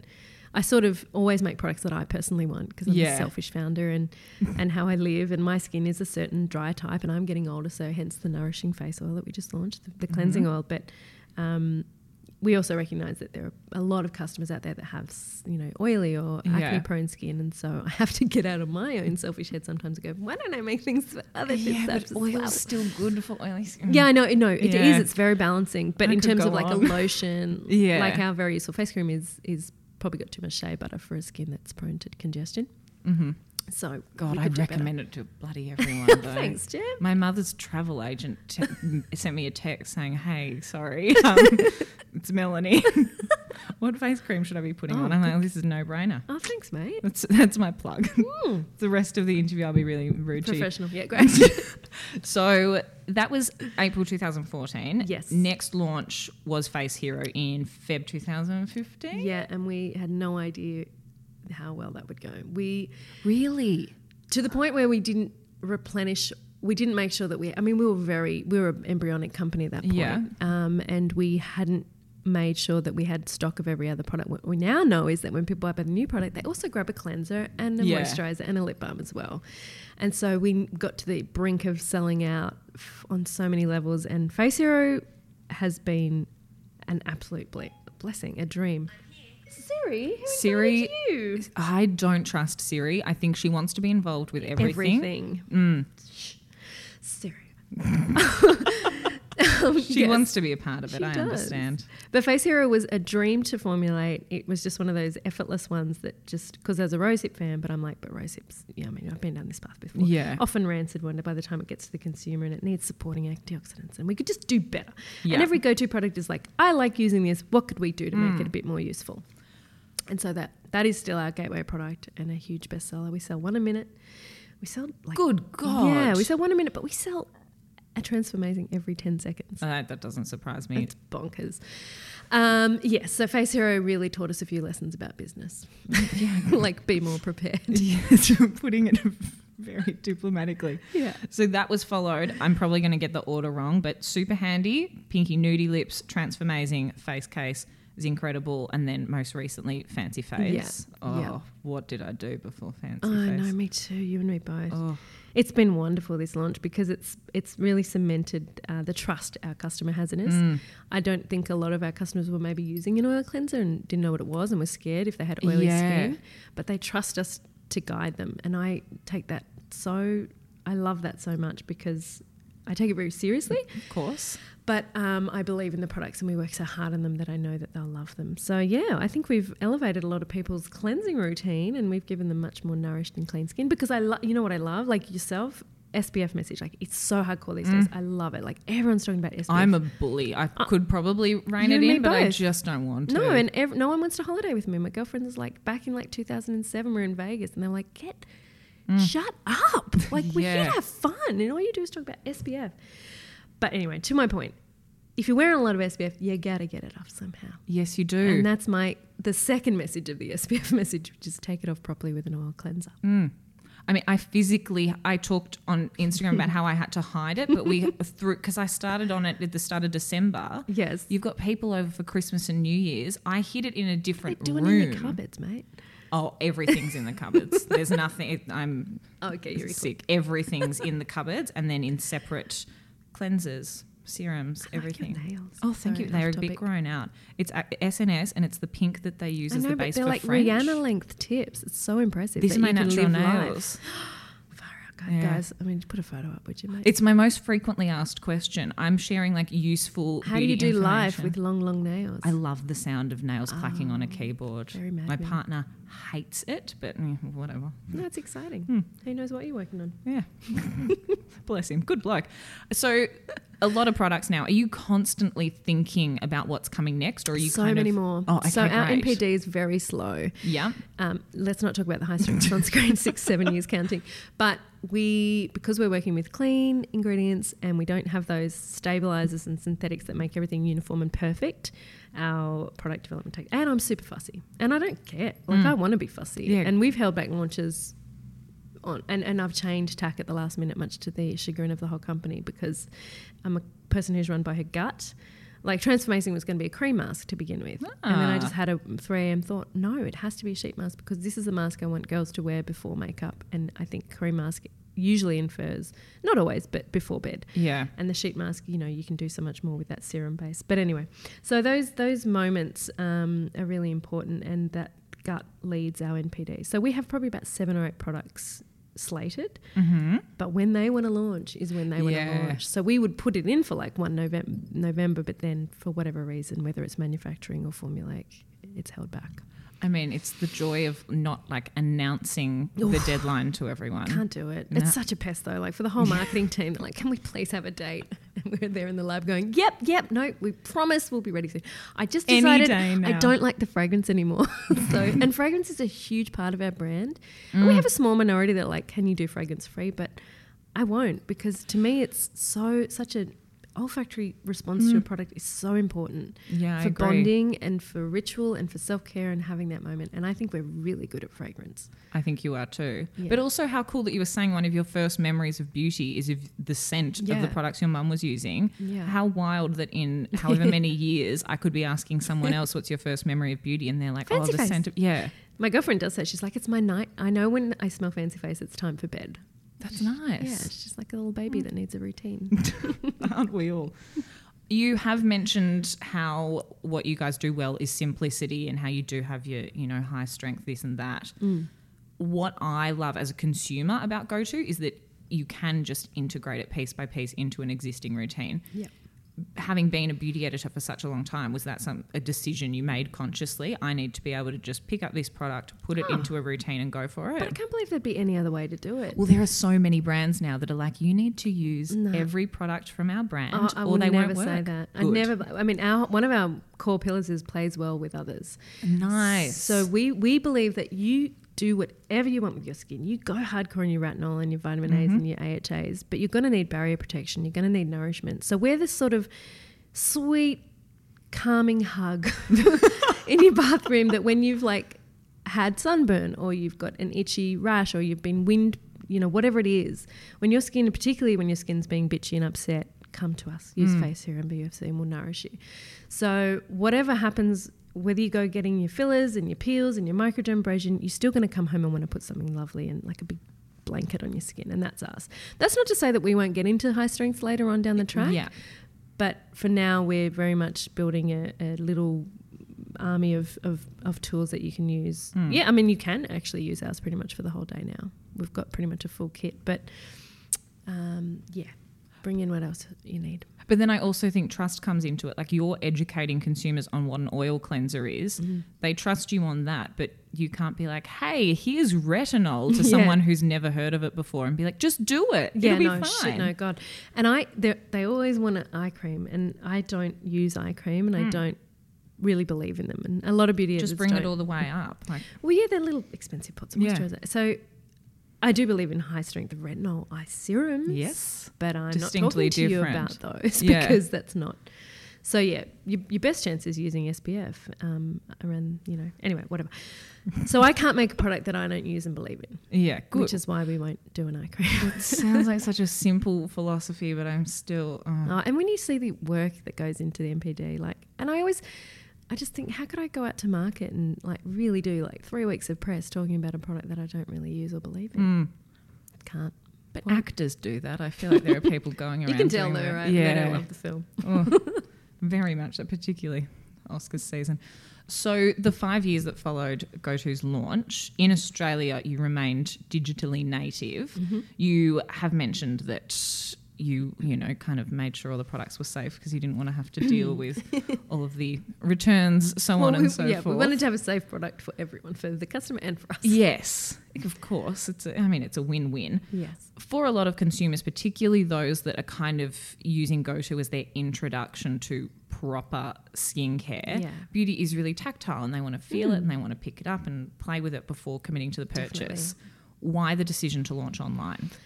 I sort of always make products that I personally want because I'm Yeah. a selfish founder and and how I live and my skin is a certain dry type and I'm getting older, so hence the nourishing face oil that we just launched, the, the cleansing oil. But um, we also recognise that there are a lot of customers out there that have you know oily or Yeah. acne prone skin, and so I have to get out of my own selfish head sometimes and go, why don't I make things for other yeah, but as oil's well? still good for oily skin. Yeah, I know. No, it is. Yeah. It's very balancing. But I in terms of like a lotion, Yeah. like our very useful face cream is is probably got too much shea butter for a skin that's prone to congestion. hmm So God, I'd do better. recommend it to bloody everyone. Though. Thanks, Jim. My mother's travel agent te- sent me a text saying, "Hey, sorry, um, it's Melanie. what face cream should I be putting Oh, on?" I'm like, oh, "This is no brainer." Oh, thanks, mate. That's that's my plug. Mm, the rest of the interview, I'll be really rude to you. professional. Yeah, great. So that was April 2014. Yes. Next launch was Face Hero in Feb 2015. yeah, and we had no idea how well that would go. We Really? to the point where we didn't replenish we didn't make sure that we i mean we were very we were an embryonic company at that point Yeah. um, and we hadn't made sure that we had stock of every other product what we now know is that when people buy a new product they also grab a cleanser and a Yeah. moisturizer and a lip balm as well and so we got to the brink of selling out f- on so many levels and face hero has been an absolute ble- blessing a dream Siri, who Siri- you? I don't trust Siri. I think she wants to be involved with everything. Everything. Mm. Siri. Um, She yes. wants to be a part of it. She I does. understand. But Face Hero was a dream to formulate. It was just one of those effortless ones that just because I was a rosehip fan, but I'm like, but rosehips, yeah, I mean, I've been down this path before. Yeah. Often rancid one by the time it gets to the consumer and it needs supporting antioxidants, and we could just do better. Yeah. And every go-to product is like, I like using this. What could we do to make Mm. it a bit more useful? And so that that is still our gateway product and a huge bestseller. We sell one a minute. We sell like Good God. yeah, we sell one a minute, but we sell a transformazing every ten seconds. Uh, that doesn't surprise me. It's bonkers. Um, yes, so Face Hero really taught us a few lessons about business. Yeah. like be more prepared. Yes, putting it very diplomatically. Yeah. So that was followed. I'm probably going to get the order wrong, but super handy, pinky nudie lips, transformazing face case is incredible, and then most recently fancy face. Yeah, Oh, yeah. what did I do before fancy Oh, I face? know, me too. You and me both. Oh, It's been wonderful this launch because it's it's really cemented uh, the trust our customer has in us. mm. I don't think a lot of our customers were maybe using an oil cleanser and didn't know what it was and were scared if they had oily Yeah. skin, but they trust us to guide them, and I take that so. I love that so much because I take it very seriously. of course. But um, I believe in the products and we work so hard on them that I know that they'll love them. So, yeah, I think we've elevated a lot of people's cleansing routine and we've given them much more nourished and clean skin because I love, you know what I love? Like yourself, SPF message. Like it's so hardcore these days. I love it. Like everyone's talking about SPF. Mm. I'm a bully. I could probably rein it in, but I just don't want to. no, and ev- no one wants to holiday with me. My girlfriend is like, back in like 2007, we're in Vegas and they're like, get, shut up. Like, we're here Mm. Yeah. to have fun. And all you do is talk about SPF. But anyway, to my point, if you're wearing a lot of SPF, you gotta get it off somehow. yes, you do. And that's my the second message of the SPF message, which is take it off properly with an oil cleanser. Mm. I mean, I physically, I talked on Instagram about how I had to hide it, but we through because I started on it at the start of December. Yes, You've got people over for Christmas and New Year's. I hid it in a different doing room. in the cupboards, mate. Oh, everything's in the cupboards. There's nothing. I'm Oh, okay, you're sick. Everything's in the cupboards, and then in separate cleansers, serums, I like your everything. nails. Oh, thank Sorry, you. They're a off bit grown out. It's uh, a- SNS, and it's the pink that they use I as know, the but base they're for like French. Rihanna length tips. It's so impressive. These that are my natural live life. nails. God, Yeah. guys, I mean, put a photo up, would you, mate? It's my most frequently asked question. I'm sharing like useful. How do you do life with long, long nails? I love the sound of nails clacking on a Oh, keyboard. very mad My partner hates it, but mm, whatever. no, it's exciting. Hmm. Who knows what you're working on? Yeah. Bless him. Good bloke. So, a lot of products now. Are you constantly thinking about what's coming next, or are you so many of, more. Oh, okay, so our great. NPD is very slow. Yeah. Um, let's not talk about the high strength sunscreen, six, seven years counting. But we, because we're working with clean ingredients and we don't have those stabilizers and synthetics that make everything uniform and perfect, our product development takes. And I'm super fussy, and I don't care. Like Mm. I want to be fussy, Yeah. and we've held back launches. On, and, and I've changed tack at the last minute, much to the chagrin of the whole company, because I'm a person who's run by her gut. Like transformation was going to be a cream mask to begin with, and then I Ah. just had a 3am thought, no, it has to be a sheet mask because this is a mask I want girls to wear before makeup. And I think cream mask usually infers, not always, but before bed. Yeah. And the sheet mask, you know, you can do so much more with that serum base. But anyway, so those those moments um, are really important, and that gut leads our NPD. So we have probably about seven or eight products slated, Mm-hmm. but when they want to launch is when they want to Yeah. launch. So we would put it in for like one November, November, but then for whatever reason, whether it's manufacturing or formulaic, it's held back. I mean, it's the joy of not like announcing the deadline to everyone. Can't do it. No. It's such a pest though. Like for the whole marketing team, they're like, can we please have a date? And we're there in the lab going, yep, yep, no, we promise we'll be ready soon. I just Any decided I don't like the fragrance anymore. so, and fragrance is a huge part of our brand. And Mm. we have a small minority that like, can you do fragrance free? But I won't because to me, it's so such a olfactory response to a product is so important Mm. Yeah, for bonding and for ritual and for self care and having that moment. And I think we're really good at fragrance. I think you are too. Yeah. But also, how cool that you were saying one of your first memories of beauty is of the scent of the products your mum was using. Yeah. How wild that in however many years I could be asking someone else, "What's your first memory of beauty?" and they're like, Fancy "Oh, the face. scent of yeah." My girlfriend does say she's like, it's my night. I know when I smell fancy face, it's time for bed. That's nice. Yeah, just like a little baby that needs a routine. Aren't we all? You have mentioned how what you guys do well is simplicity and how you do have your, you know, high strength, this and that. Mm. What I love as a consumer about GoTo is that you can just integrate it piece by piece into an existing routine. Yeah. Having been a beauty editor for such a long time, was that some a decision you made consciously? I need to be able to just pick up this product, put it into a routine, and go for it. But I can't believe there'd be any other way to do it. Well, there are so many brands now that are like, you need to use No. every product from our brand, Oh, I or they never won't say work. that. I Good. never. I mean, our one of our core pillars is plays well with others. Nice. So we we believe that you do whatever you want with your skin. You go hardcore on your retinol and your vitamin A's Mm-hmm. and your AHAs, but you're going to need barrier protection. You're going to need nourishment. So we're this sort of sweet, calming hug in your bathroom that when you've like had sunburn or you've got an itchy rash or you've been wind, you know, whatever it is, when your skin, particularly when your skin's being bitchy and upset, come to us. Use Mm. Face Serum BFC and we'll nourish you. So whatever happens, whether you go getting your fillers and your peels and your microdermabrasion, you're still going to come home and want to put something lovely and like a big blanket on your skin, and that's us. That's not to say that we won't get into high strength later on down the track. Yeah. But for now, we're very much building a, a little army of, of, of tools that you can use. Hmm. Yeah, I mean, you can actually use ours pretty much for the whole day now. We've got pretty much a full kit, but um, yeah, bring in what else you need. But then I also think trust comes into it. Like you're educating consumers on what an oil cleanser is. Mm-hmm. They trust you on that, but you can't be like, hey, here's retinol to Yeah. someone who's never heard of it before and be like, just do it. Yeah, It'll be no, shit, no, God. And I, they always want an eye cream, and I don't use eye cream, and I don't really believe in them. And a lot of beauty Hmm. Just bring it don't. all the way up. Like, Well, yeah, they're little expensive pots of Yeah. moisturizer. So I do believe in high strength retinol eye serums. yes. but I'm not talking to you about those Yeah. because that's not. So yeah, your, your best chance is using SPF um, around you know anyway whatever. so I can't make a product that I don't use and believe in, Yeah, good. which is why we won't do an eye cream. it sounds like such a simple philosophy, but I'm still. oh. Uh, and when you see the work that goes into the NPD, like, and I always, I just think, how could I go out to market and like really do like three weeks of press talking about a product that I don't really use or believe in? Mm. Can't. But Well- actors do that. I feel like there are people going around. You can tell though, right? Yeah. They don't love the film. Oh, very much particularly Oscars season. So the five years that followed GoTo's launch in Australia, you remained digitally native. You have mentioned that you you know kind of made sure all the products were safe because you didn't want to have to deal with all of the returns, so Well, on and so yeah, forth. we wanted to have a safe product for everyone, for the customer and for us. yes, of course. It's a, I mean it's a win-win Yes. for a lot of consumers, particularly those that are kind of using GoTo as their introduction to proper skincare, Yeah. beauty is really tactile and they want to feel it mm. and they want to pick it up and play with it before committing to the purchase. Why the decision to launch online?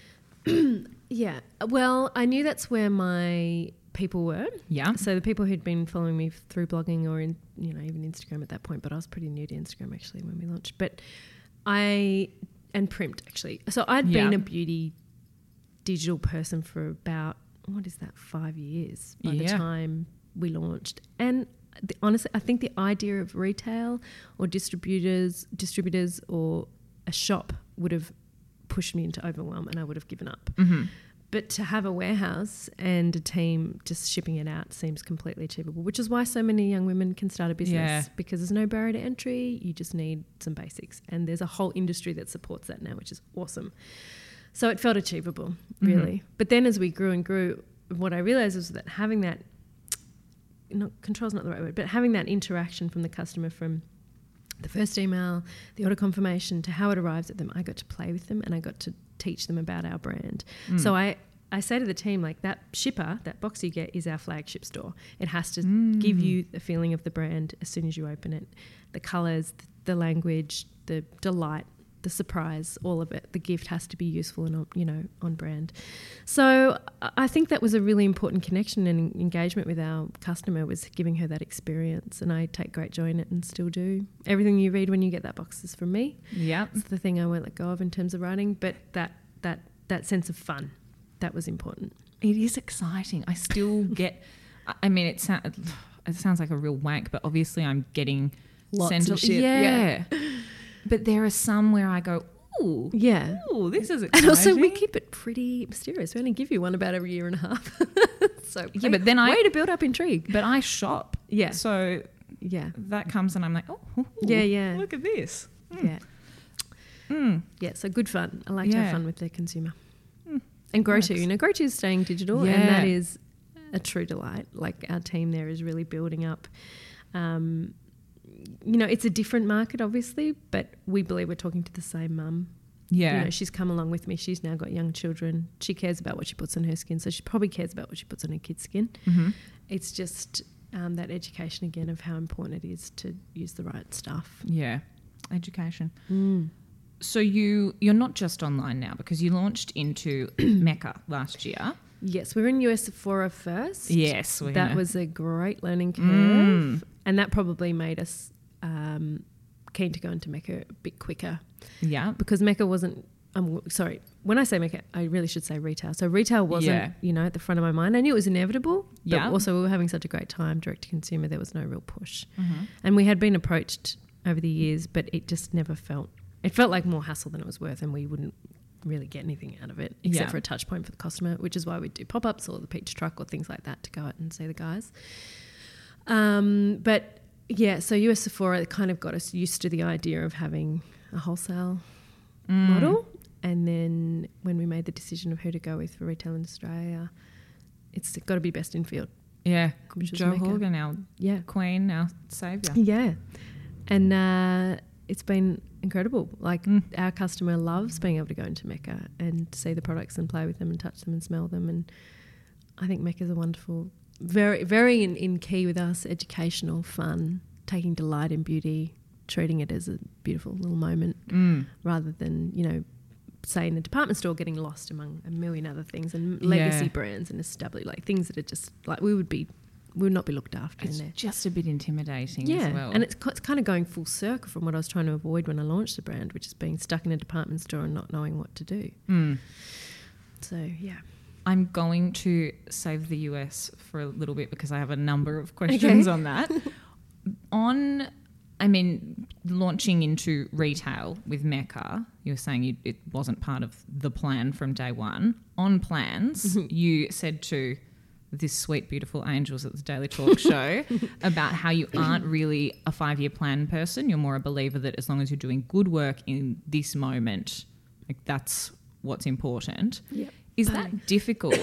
Yeah. Well, I knew that's where my people were. Yeah. So the people who'd been following me through blogging or in, you know, even Instagram at that point, but I was pretty new to Instagram actually when we launched. But I and Primt actually. So I'd Yeah. been a beauty digital person for about what is that five years by the time we launched, and the, honestly, I think the idea of retail or distributors, distributors or a shop would have pushed me into overwhelm, and I would have given up. hmm But to have a warehouse and a team just shipping it out seems completely achievable, which is why so many young women can start a business Yeah. because there's no barrier to entry. You just need some basics. And there's a whole industry that supports that now, which is awesome. So it felt achievable, really. But then as we grew and grew, what I realized was that having that, not control's not the right word, but having that interaction from the customer from the first email, the order confirmation to how it arrives at them, I got to play with them and I got to teach them about our brand. Mm. So I, I say to the team, like that shipper, that box you get is our flagship store. It has to Mm. give you the feeling of the brand as soon as you open it. The colors, the language, the delight, the surprise, all of it. The gift has to be useful and you know on brand. So I think that was a really important connection and engagement with our customer was giving her that experience, and I take great joy in it and still do. Everything you read when you get that box is from me. Yeah. It's the thing I won't let go of in terms of writing, but that that that sense of fun, that was important. It is exciting. I still get. I- mean, it sounds it sounds like a real wank, but obviously I'm getting Lots sent- of shit, Yeah. but there are some where I go, ooh, Yeah. ooh, this is exciting. And also, we keep it pretty mysterious. We only give you one about every year and a half. so Yeah, but then I- way to build up intrigue. but I shop. Yeah, So yeah, that comes and I'm like, oh, ooh, Yeah, yeah. Look at this. yeah, Mm. yeah. So good fun. I like to have fun with the consumer. Mm. And Works. you know, GrowTo is staying digital, Yeah. and that is a true delight. Like our team there is really building up. Um, you know, it's a different market, obviously, but we believe we're talking to the same mum. Yeah. You know, she's come along with me. She's now got young children. She cares about what she puts on her skin, so she probably cares about what she puts on her kids' skin. hmm It's just um, that education again of how important it is to use the right stuff. Yeah. Education. So you you're not just online now because you launched into Mecca last year. Yes, we were in US Sephora first. Yes, we're that was a great learning curve, Mm. and that probably made us um, keen to go into Mecca a bit quicker Yeah. because Mecca wasn't. I'm sorry, when I say Mecca, I really should say retail. So retail wasn't, Yeah. you know, at the front of my mind. I knew it was inevitable, but Yeah. also we were having such a great time direct to consumer. There was no real push, Mhm. and we had been approached over the years, but it just never felt. It felt like more hassle than it was worth, and we wouldn't really get anything out of it except Yeah. for a touch point for the customer, which is why we do pop ups or the peach truck or things like that to go out and see the guys. Um, but yeah, so US Sephora kind of got us used to the idea of having a wholesale Mm. model. And then when we made the decision of who to go with for retail in Australia, it's got to be best in field. Yeah. Jo. Horgan, our Yeah. queen, our saviour. Yeah. And uh, it's been incredible. Like Mm. our customer loves being able to go into Mecca and see the products and play with them and touch them and smell them. And I think Mecca's a wonderful, very, very in, in key with us, educational, fun, taking delight in beauty, treating it as a beautiful little moment Mm. rather than, you know, say in a department store getting lost among a million other things and legacy Yeah. brands and established like things that are just like we would be we would not be looked after It's in there. just a bit intimidating Yeah, as well. and it's it's kind of going full circle from what I was trying to avoid when I launched the brand, which is being stuck in a department store and not knowing what to do. Mm. So yeah, I'm going to save the US for a little bit because I have a number of questions Okay. on that. on, I mean, launching into retail with Mecca, you were saying you, it wasn't part of the plan from day one. On plans, Mm-hmm. you said to this sweet, beautiful angels at the Daily Talk show about how you aren't really a five year plan person. You're more a believer that as long as you're doing good work in this moment, like that's what's important. Yep. Is that difficult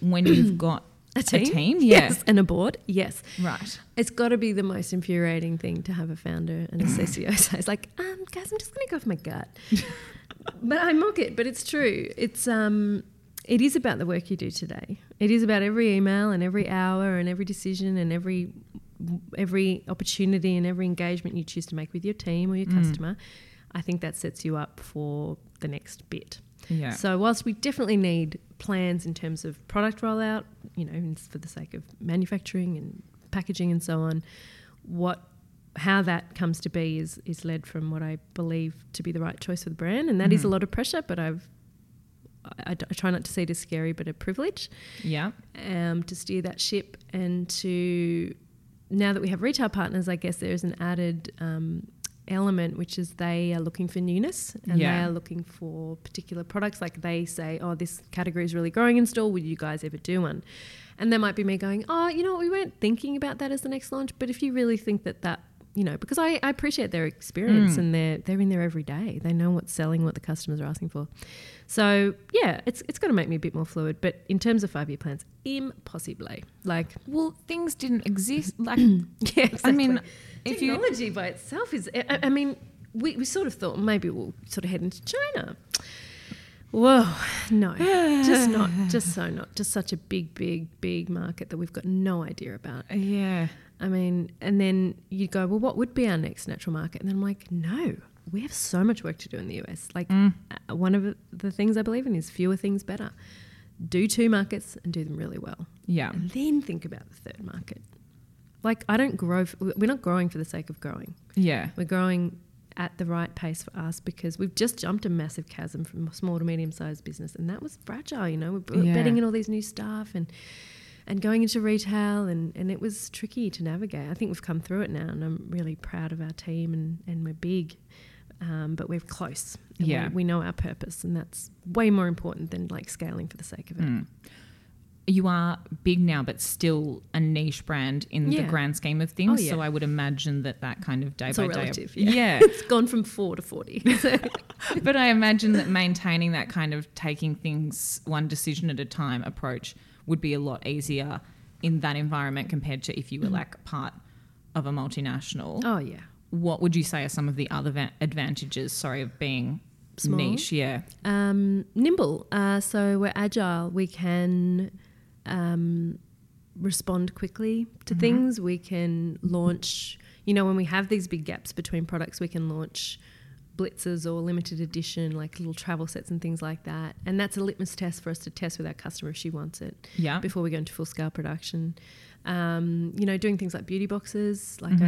when you've got A team? team? Yeah. Yes. And a board? Yes. Right. It's got to be the most infuriating thing to have a founder and a CCO say. It's like, um, guys, I'm just going to go off my gut. but I mock it, but it's true. It's um, it is about the work you do today. It is about every email and every hour and every decision and every every opportunity and every engagement you choose to make with your team or your Mm. customer. I think that sets you up for the next bit. Yeah. So whilst we definitely need plans in terms of product rollout, you know, for the sake of manufacturing and packaging and so on, what how that comes to be is is led from what I believe to be the right choice for the brand, and that is a lot of pressure. But I've I, I try not to see it as scary, but a privilege yeah. um, to steer that ship and to now that we have retail partners, I guess there is an added um, element which is they are looking for newness and Yeah. they are looking for particular products. Like they say, "Oh, this category is really growing in store. Would you guys ever do one?" And there might be me going, "Oh, you know what? We weren't thinking about that as the next launch, but if you really think that that." You know, because I, I appreciate their experience Mm. and they're they're in there every day. They know what's selling, what the customers are asking for. So yeah, it's it's got to make me a bit more fluid. But in terms of five year plans, impossible. Like Well, things didn't exist. Like, yeah, I mean, if you technology by itself is. I, I mean, we, we sort of thought maybe we'll sort of head into China. Whoa, no, just not, just so not, just such a big, big, big market that we've got no idea about. yeah. I mean, and then you go, well, what would be our next natural market? And then I'm like, no, we have so much work to do in the US. Like, Mm. uh, one of the things I believe in is fewer things better. Do two markets and do them really well Yeah. and then think about the third market. Like I don't grow. f we're not growing for the sake of growing. Yeah. We're growing at the right pace for us because we've just jumped a massive chasm from a small to medium sized business, and that was fragile. You know, we're Yeah. betting in all these new stuff and and going into retail, and and it was tricky to navigate. I think we've come through it now, and I'm really proud of our team, and and we're big. Um, but we're close. and we- Yeah. we, know our purpose, and that's way more important than like scaling for the sake of it. Mm. You are big now, but still a niche brand in Yeah. the grand scheme of things. Oh, yeah. So I would imagine that that kind of day It's by all day. relative, yeah. yeah. It's gone from four to forty. So- but I imagine that maintaining that kind of taking things one decision at a time approach would be a lot easier in that environment compared to if you were like part of a multinational. oh yeah. What would you say are some of the other va- advantages, sorry, of being Small? niche? Yeah. um, nimble. Uh, so we're agile. We can um, respond quickly to Mhm. things. We can launch. You know, when we have these big gaps between products, we can launch blitzes or limited edition, like little travel sets and things like that. And that's a litmus test for us to test with our customer if she wants it Yeah. before we go into full scale production. Um, you know, doing things like beauty boxes, like uh,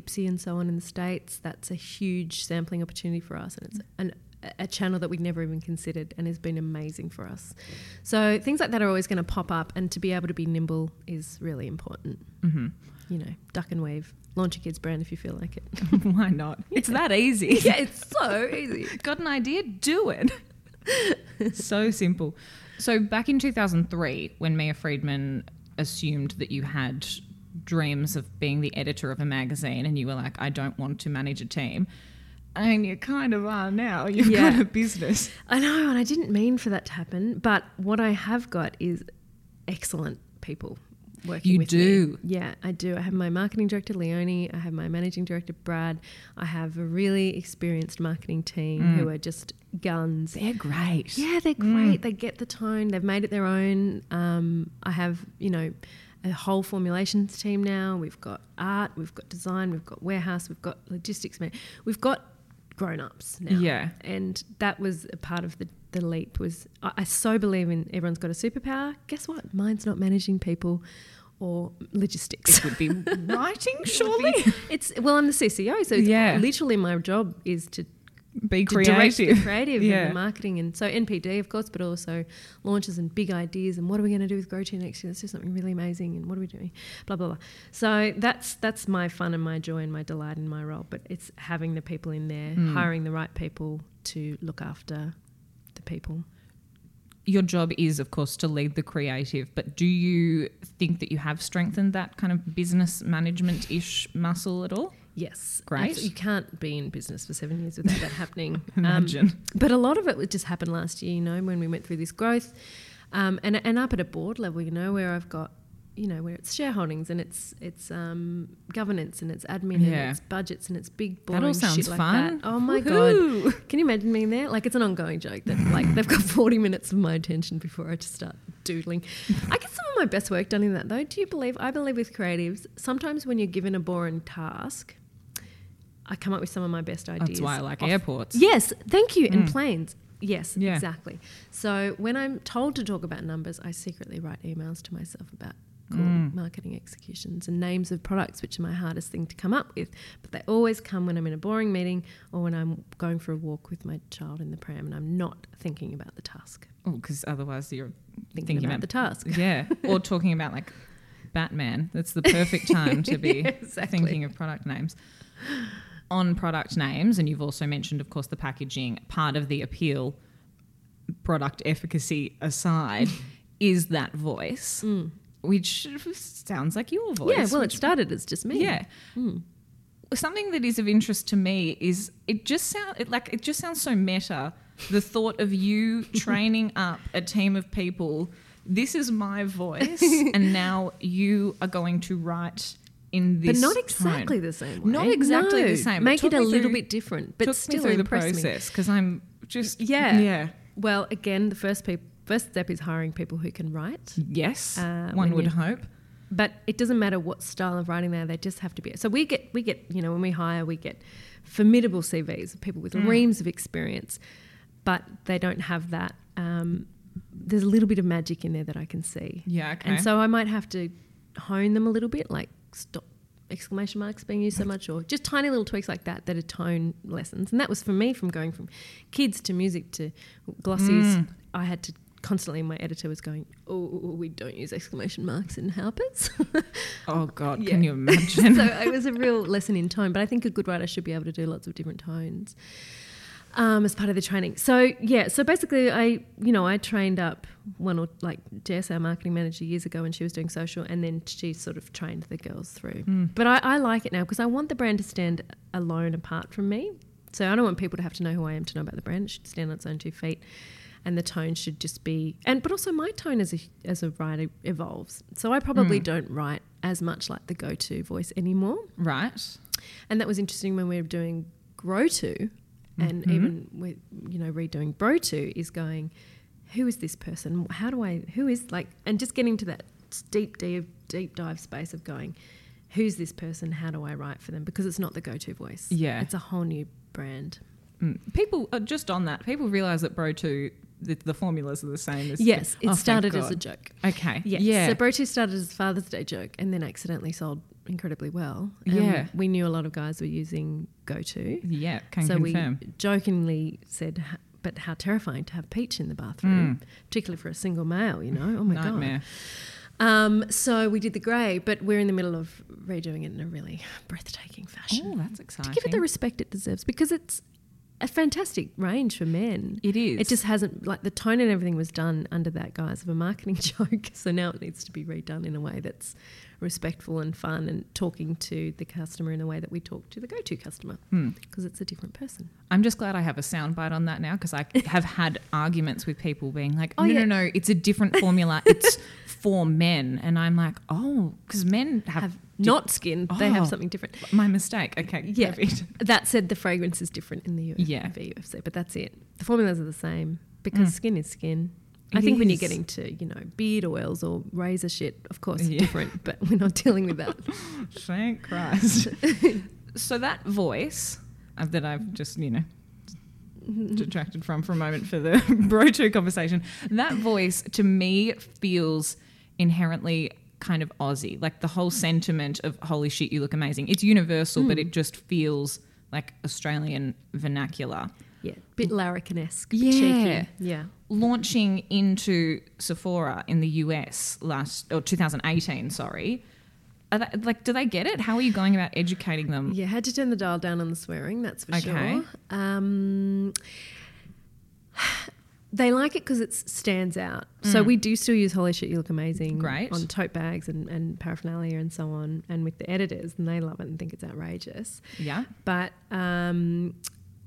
Ipsy and so on in the states. That's a huge sampling opportunity for us, and it's an, a channel that we'd never even considered, and has been amazing for us. So things like that are always going to pop up, and to be able to be nimble is really important. hmm You know, duck and wave. Launch a kids brand if you feel like it. Why not? It's that easy. yeah, it's so easy. Got an idea? Do it. so simple. So back in 2003, when Mia Freedman assumed that you had dreams of being the editor of a magazine and you were like, I don't want to manage a team. And you kind of are now. You've Yeah. got a business. I know, and I didn't mean for that to happen, but what I have got is excellent people working You with me. do. Yeah, I do. I have my marketing director Leonie, I have my managing director Brad, I have a really experienced marketing team Mm. who are just guns. They're great. Yeah, they're Mm. great. They get the tone. They've made it their own. Um, I have, you know, a whole formulations team now. We've got art, we've got design, we've got warehouse, we've got logistics. Man, we've got grown ups now. Yeah. and that was a part of the the leap. Was I, I so believe in everyone's got a superpower. Guess what? Mine's not managing people or logistics. It would be writing, It surely. be- It's well, I'm the CCO, so it's Yeah. literally my job is to Be to creative. creative Yeah. and the marketing and so NPD of course but also launches and big ideas and what are we going to do with GrowTo next year let's do something really amazing and what are we doing blah blah blah so that's that's my fun and my joy and my delight in my role but it's having the people in there Mm. hiring the right people to look after people your job is, of course, to lead the creative, but do you think that you have strengthened that kind of business management ish muscle at all? Yes, Great. You can't be in business for seven years without that happening. Um, Imagine. but a lot of it just happened last year, you know, when we went through this growth, um, and and up at a board level, you know, where I've got, you know, where it's shareholdings and it's it's um, governance and it's admin Yeah. and it's budgets and it's big boring That all sounds shit like fun. that. Oh my Woohoo. god! Can you imagine being there? Like it's an ongoing joke that like they've got forty minutes of my attention before I just start doodling. I get some of my best work done in that though. Do you believe? I believe with creatives, sometimes when you're given a boring task. I come up with some of my best ideas. That's why I like off- airports. Yes, thank you. And Mm. planes. Yes, Yeah. exactly. So when I'm told to talk about numbers, I secretly write emails to myself about cool Mm. marketing executions and names of products, which are my hardest thing to come up with. But they always come when I'm in a boring meeting or when I'm going for a walk with my child in the pram and I'm not thinking about the task, Oh, because otherwise you're thinking, Thinking about, about- the task. yeah, or talking about like Batman. That's the perfect time to be Yeah, exactly. thinking of product names. On product names, and you've also mentioned, of course, the packaging. Part of the appeal, product efficacy aside, is that voice, which sounds like your voice. Yeah, well, it started as just me. yeah. Mm. Something that is of interest to me is it just sound it like it just sounds so meta. The thought of you training up a team of people. This is my voice, and now you are going to write in this, But not tone. exactly the same way. Not exactly No. the same, Make talk it a little through- bit different, but still me through the process because I'm just Yeah. yeah Well, again, the first peop first step is hiring people who can write. yes Uh, one would hope But it doesn't matter what style of writing they are; they just have to be. So we get we get you know when we hire we get formidable CVs of people with Mm. reams of experience, but they don't have that. Um, there's a little bit of magic in there that I can see, yeah okay and so I might have to hone them a little bit, like stop exclamation marks being used so much, or just tiny little tweaks like that that are tone lessons. And that was for me from going from kids to music to glossies. Mm. I had to constantly. My editor was going, "Oh, we don't use exclamation marks in Harper's." oh god Yeah. can you imagine so it was a real lesson in tone. But I think a good writer should be able to do lots of different tones um, as part of the training. So yeah, so basically, I you know I trained up one or like Jess, our marketing manager, years ago when she was doing social, and then she sort of trained the girls through. Mm. But I, I like it now because I want the brand to stand alone apart from me. So I don't want people to have to know who I am to know about the brand. It should stand on its own two feet. And the tone should just be, and but also my tone as a as a writer evolves. So I probably Mm. don't write as much like the go to voice anymore. right And that was interesting when we were doing GrowTo, and Mhm. even with you know redoing BroTo is going, who is this person? How do I? Who is like? And just getting to that deep, deep, deep dive space of going, who's this person? How do I write for them? Because it's not the go to voice. Yeah. it's a whole new brand. Mm. people uh, just on that people realize that BroTo the, the formulas are the same as Yes, it Oh, started as a joke. okay Yes. yeah So BroTo started as a Father's Day joke, and then accidentally sold incredibly well. And Yeah. we knew a lot of guys were using GoTo. yeah can so confirm we jokingly said, "But how terrifying to have Peach in the bathroom, particularly for a single male." You know, oh my Mm. nightmare god. Um, so we did the grey, but we're in the middle of redoing it in a really breathtaking fashion oh that's exciting! to give it the respect it deserves because it's a fantastic range for men. it is It just hasn't like the tone and everything was done under that guise of a marketing joke. So now it needs to be redone in a way that's respectful and fun and talking to the customer in a way that we talk to the go-to customer Hmm. because it's a different person. I'm just glad I have a soundbite on that now because I have had arguments with people being like, Oh, no, yeah. no, no, it's a different formula. It's for men. And I'm like, oh, because men have, Have not skin, they Oh. have something different. my mistake. Okay, Yeah. perfect. That said, the fragrance is different in the UFC, Yeah. UFC, but that's it. The formulas are the same because Mm. skin is skin. I think when you're getting to, you know, beard oils or razor shit, of course, Yeah. different, but we're not dealing with that. Thank Christ. so that voice uh, that I've just, you know, detracted from for a moment for the BroTo conversation, that voice to me feels inherently kind of Aussie. Like the whole sentiment of holy shit, you look amazing. It's universal, but Mm. it just feels like Australian vernacular. Yeah, bit larrikin-esque, Yeah. cheeky. Yeah. Launching into Sephora in the US last, or 2018, sorry. Are that, like, do they get it? How are you going about educating them? Yeah, had to turn the dial down on the swearing, that's for Okay. sure. Um, They like it because it stands out. So we do still use "Holy shit, you look amazing" Mm. Great. on tote bags and, and paraphernalia and so on, and with the editors, and they love it and think it's outrageous. Yeah. But um,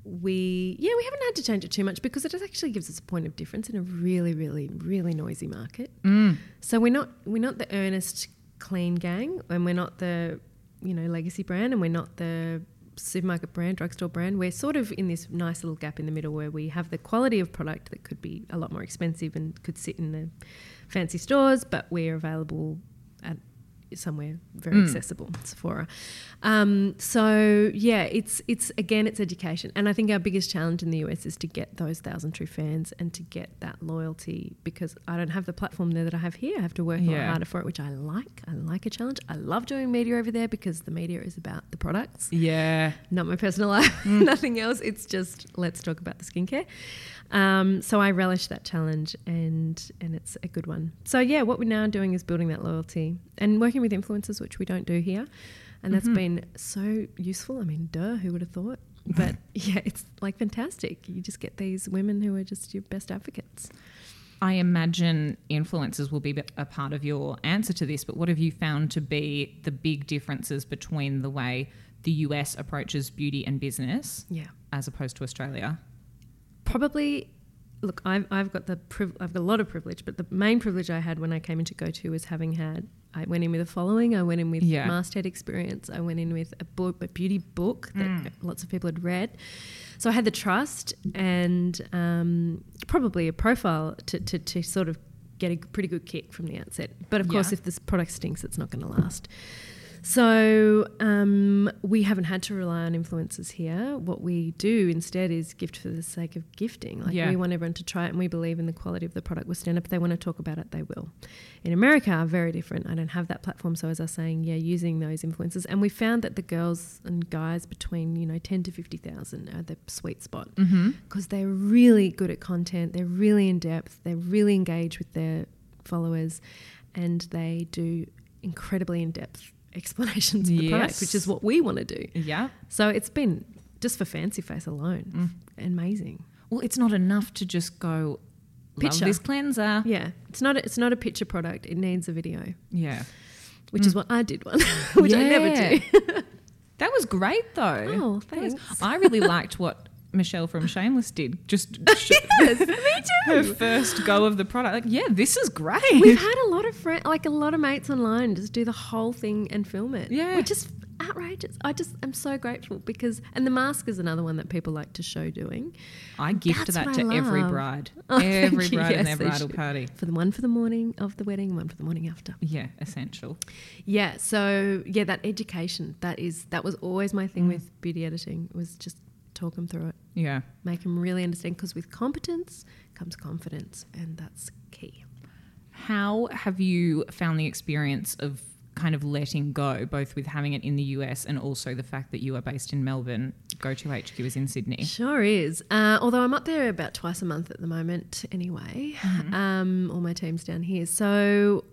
we, yeah, we haven't had to change it too much because it just actually gives us a point of difference in a really, really, really noisy market. Mm. So we're not we're not the earnest clean gang, and we're not the you know legacy brand, and we're not the supermarket brand, drugstore brand. We're sort of in this nice little gap in the middle where we have the quality of product that could be a lot more expensive and could sit in the fancy stores, but we're available somewhere very Mm. accessible, Sephora. Um, so yeah, it's it's again it's education, and I think our biggest challenge in the US is to get those thousand true fans and to get that loyalty because I don't have the platform there that I have here. I have to work a lot Yeah. harder for it, which I like. I like a challenge. I love doing media over there because the media is about the products Yeah. not my personal life, nothing else. It's just let's talk about the skincare. Um, so I relish that challenge, and and it's a good one. So yeah, what we're now doing is building that loyalty and working with influencers, which we don't do here, and that's Mhm. been so useful. I mean, duh, who would have thought? But yeah, it's like fantastic. You just get these women who are just your best advocates. I imagine influencers will be a part of your answer to this, but what have you found to be the big differences between the way the US approaches beauty and business Yeah. as opposed to Australia? probably look I've, I've got the priv- I've got a lot of privilege but the main privilege I had when I came into GoTo was having had I went in with a following. I went in with Yeah. masthead experience. I went in with a book a beauty book that Mm. lots of people had read. So I had the trust and um, probably a profile to, to, to sort of get a pretty good kick from the outset. But of course if this product stinks it's not going to last so um, we haven't had to rely on influencers here. What we do instead is gift for the sake of gifting. Like Yeah. we want everyone to try it, and we believe in the quality of the product. We stand up. If they want to talk about it, they will. In America, very different. I don't have that platform, so as I was saying, yeah, using those influencers, and we found that the girls and guys between you know ten to fifty thousand are the sweet spot Mm-hmm. because they're really good at content. They're really in depth. They're really engaged with their followers, and they do incredibly in depth explanations of the product, which is what we want to do. Yeah. So it's been just for Fancy Face alone, Mm. amazing. Well, it's not enough to just go Picture. this cleanser. Yeah, it's not a, it's not a picture product. It needs a video, Yeah. which is what I did one, which I never do. That was great though. Oh, thanks. I really liked what Michelle from Shameless did. Just yes, me her first go of the product. Like, yeah, this is great. We've had a lot of friends, like a lot of mates online, just do the whole thing and film it. Yeah. which is outrageous. I just am so grateful because, and the mask is another one that people like to show doing. I gift That's that to every bride. Oh, every bride in Yes, their bridal party. For the one for the morning of the wedding, one for the morning after. Yeah, essential. Yeah. So yeah, that education that is that was always my thing Mm. with beauty editing It was just talk them through it, Yeah. make them really understand. Because with competence comes confidence, and that's key. How have you found the experience of kind of letting go, both with having it in the US and also the fact that you are based in Melbourne? GoTo HQ is in Sydney. Sure is. Uh, although I'm up there about twice a month at the moment, anyway. Mm-hmm. Um, all my team's down here, so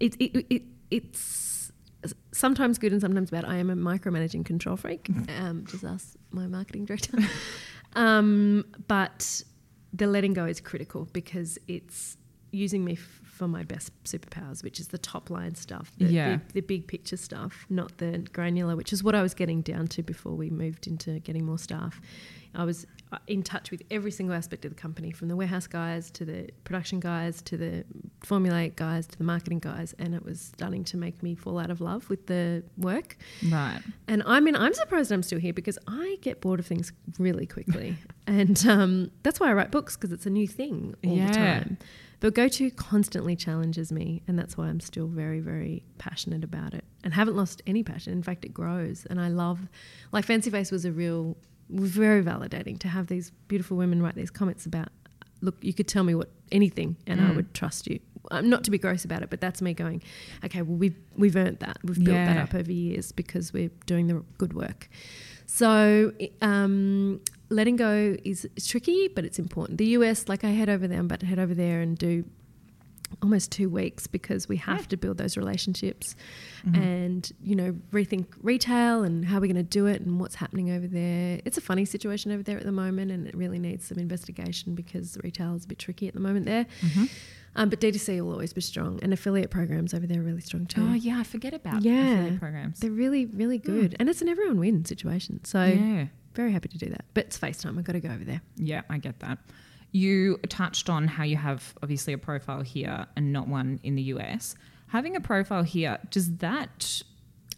it, it, it it's sometimes good and sometimes bad. I am a micromanaging control freak. Um, just ask my marketing director. um, but the letting go is critical because it's using me f- for my best superpowers, which is the top line stuff, the, Yeah. the, the big picture stuff, not the granular, which is what I was getting down to before we moved into getting more staff. I was uh, in touch with every single aspect of the company, from the warehouse guys to the production guys to the formulate guys to the marketing guys, and it was starting to make me fall out of love with the work. Right. And I mean, I'm surprised I'm still here because I get bored of things really quickly. and um, that's why I write books because it's a new thing all Yeah. the time. But GoTo constantly challenges me. And that's why I'm still very, very passionate about it and haven't lost any passion. In fact, it grows. And I love, like, Fancy Face was a real, very validating to have these beautiful women write these comments about, look, you could tell me what anything and I Mm. would trust you. Um, not to be gross about it, but that's me going, okay, well, we've, we've earned that. We've built that up over years because we're doing the good work. So, um, letting go is, tricky, but it's important. The US, like I head over there, I'm head over there and do almost two weeks because we have to build those relationships Mm-hmm. and you know rethink retail and how we're going to do it and what's happening over there it's a funny situation over there at the moment and it really needs some investigation because retail is a bit tricky at the moment there Mm-hmm. um, but D2C will always be strong and affiliate programs over there are really strong too Oh yeah, I forget about Yeah. affiliate programs. they're really really good and it's an everyone win situation so yeah. very happy to do that but it's FaceTime I've got to go over there Yeah, I get that. You touched on how you have obviously a profile here and not one in the US. Having a profile here, does that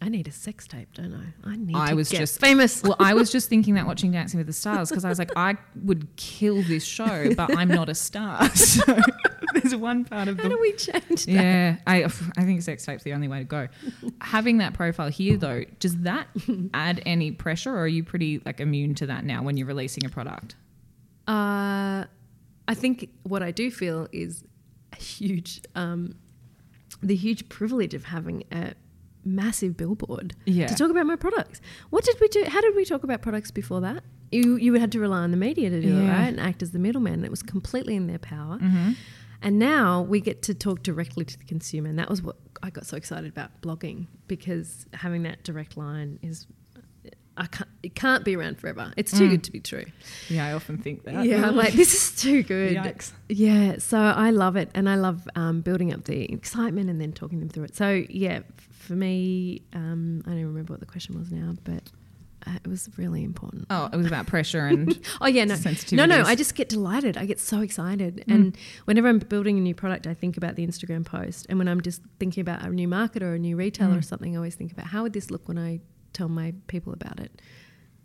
I need a sex tape don't I I need I to was get just- famous well, I was just thinking that watching Dancing with the Stars because I was like, I would kill this show, but I'm not a star. So there's one part of how the do we change that yeah, I I think sex tape's the only way to go. Having that profile here though, does that add any pressure, or are you pretty like immune to that now when you're releasing a product? Uh, I think what I do feel is a huge, um, the huge privilege of having a massive billboard Yeah. to talk about my products. What did we do? How did we talk about products before that? You you had to rely on the media to do it, right? And act as the middleman. It was completely in their power. Mm-hmm. And now we get to talk directly to the consumer, and that was what I got so excited about blogging because having that direct line is. I can't, it can't be around forever. It's too Mm. good to be true. Yeah, I often think that. Yeah, I'm like, this is too good. Yikes. Yeah, so I love it, and I love um, building up the excitement and then talking them through it. So yeah, f- for me, um, I don't remember what the question was now, but uh, it was really important. Oh, it was about pressure and Oh yeah, no, no, no. I just get delighted. I get so excited, and whenever I'm building a new product, I think about the Instagram post. And when I'm just thinking about a new market or a new retailer or Mm. something, I always think about how would this look when I tell my people about it,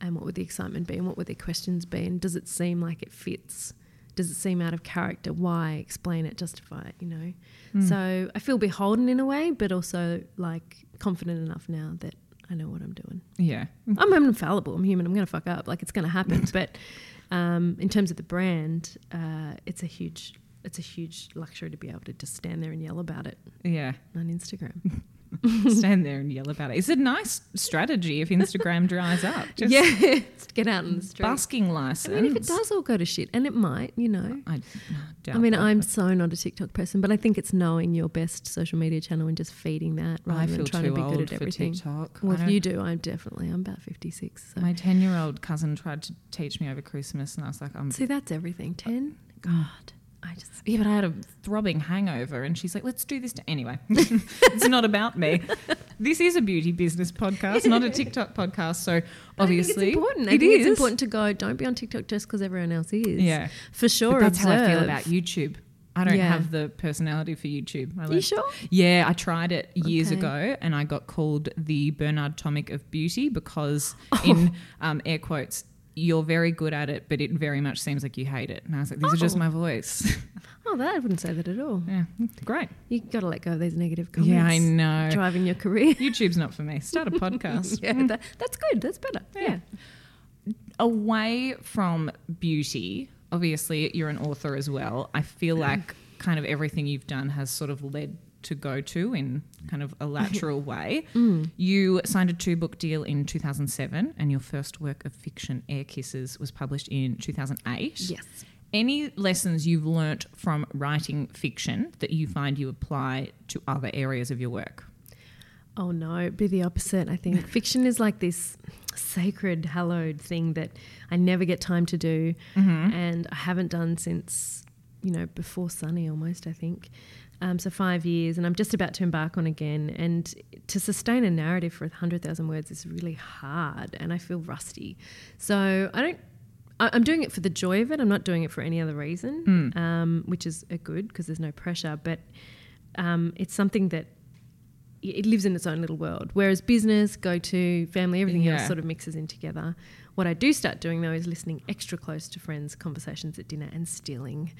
and what would the excitement be, and what would their questions be, and does it seem like it fits? Does it seem out of character? Why? Explain it, justify it. You know. Mm. So I feel beholden in a way, but also like confident enough now that I know what I'm doing. yeah, I'm, I'm infallible. I'm human. I'm going to fuck up. Like it's going to happen. but um, in terms of the brand, uh, it's a huge, it's a huge luxury to be able to just stand there and yell about it yeah. on Instagram. Stand there and yell about it. It's a nice strategy if Instagram dries up. Just yeah, get out in the street. busking I license. mean, if it does all go to shit, and it might, you know. I doubt I mean, that. I'm so not a TikTok person, but I think it's knowing your best social media channel and just feeding that rather I than trying too to be old good at everything. TikTok. Well, if you do, I'm definitely. I'm about 56. So My 10 year old cousin tried to teach me over Christmas, and I was like, I'm. see, that's everything. Ten. God, I just Yeah, but I had a throbbing hangover, and she's like, let's do this. To-. Anyway, it's not about me. This is a beauty business podcast, not a TikTok podcast. So obviously, it's important. I it think is. it's important to go. Don't be on TikTok just because everyone else is. Yeah. for sure. But that's how I feel about YouTube. I don't Yeah. have the personality for YouTube. I You sure? Yeah, I tried it years Okay. ago and I got called the Bernard Tomic of beauty because, Oh. in um, air quotes, you're very good at it, but it very much seems like you hate it. And I was like, these are just Oh. my voice. Oh, that I wouldn't say that at all. yeah, great. You got to let go of these negative comments. Yeah, I know. Driving your career. YouTube's not for me. Start a podcast. yeah, mm. that, that's good. That's better. Yeah. Yeah. away from beauty, obviously you're an author as well. I feel mm. like kind of everything you've done has sort of led to go to in kind of a lateral way. Mm. You signed a two book deal in 2007 and your first work of fiction Air Kisses was published in 2008. Yes. Any lessons you've learnt from writing fiction that you find you apply to other areas of your work? Oh no, it'd be the opposite. I think fiction is like this sacred, hallowed thing that I never get time to do, Mm-hmm. and I haven't done since you know before Sunny almost. I think um, so. Five years, and I'm just about to embark on again. And to sustain a narrative for hundred thousand words is really hard, and I feel rusty. So I don't. I- I'm doing it for the joy of it. I'm not doing it for any other reason, Mm. um, which is a good because there's no pressure. But um, it's something that it lives in its own little world. Whereas business, go to, family, everything else sort of mixes in together. What I do start doing though is listening extra close to friends' conversations at dinner and stealing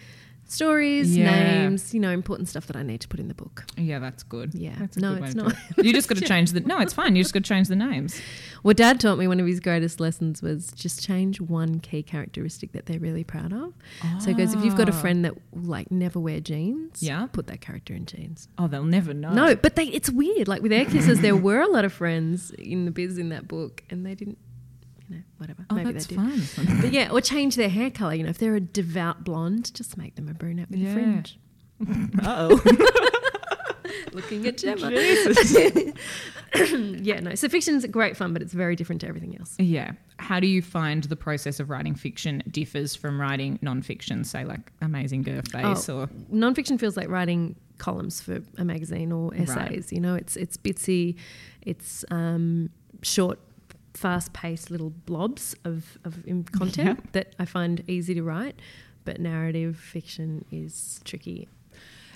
stories, Yeah. names, you know, important stuff that I need to put in the book. Yeah, that's good. Yeah. That's No, good way it's not. You just got to change the. No, it's fine. You just got to change the names. What Dad taught me one of his greatest lessons was just change one key characteristic that they're really proud of. So he goes, if you've got a Ah. friend that will, like never wear jeans, Yeah. put that character in jeans. Oh, they'll never know. No, but they it's weird. Like with Air Kisses, there were a lot of friends in the biz in that book, and they didn't, you know, whatever. Oh, Maybe that's they did. fun. But yeah, or change their hair color. You know, if they're a devout blonde, just make them a brunette with Yeah. a fringe. oh. Looking at Gemma. Yeah, no. So fiction's great fun, but it's very different to everything else. Yeah. How do you find the process of writing fiction differs from writing non-fiction, say like Amazing Girl Face Oh. or Nonfiction feels like writing columns for a magazine or essays. You know, it's it's bitsy, it's um, short, fast-paced little blobs of of in- content that I find easy to write. But narrative fiction is tricky.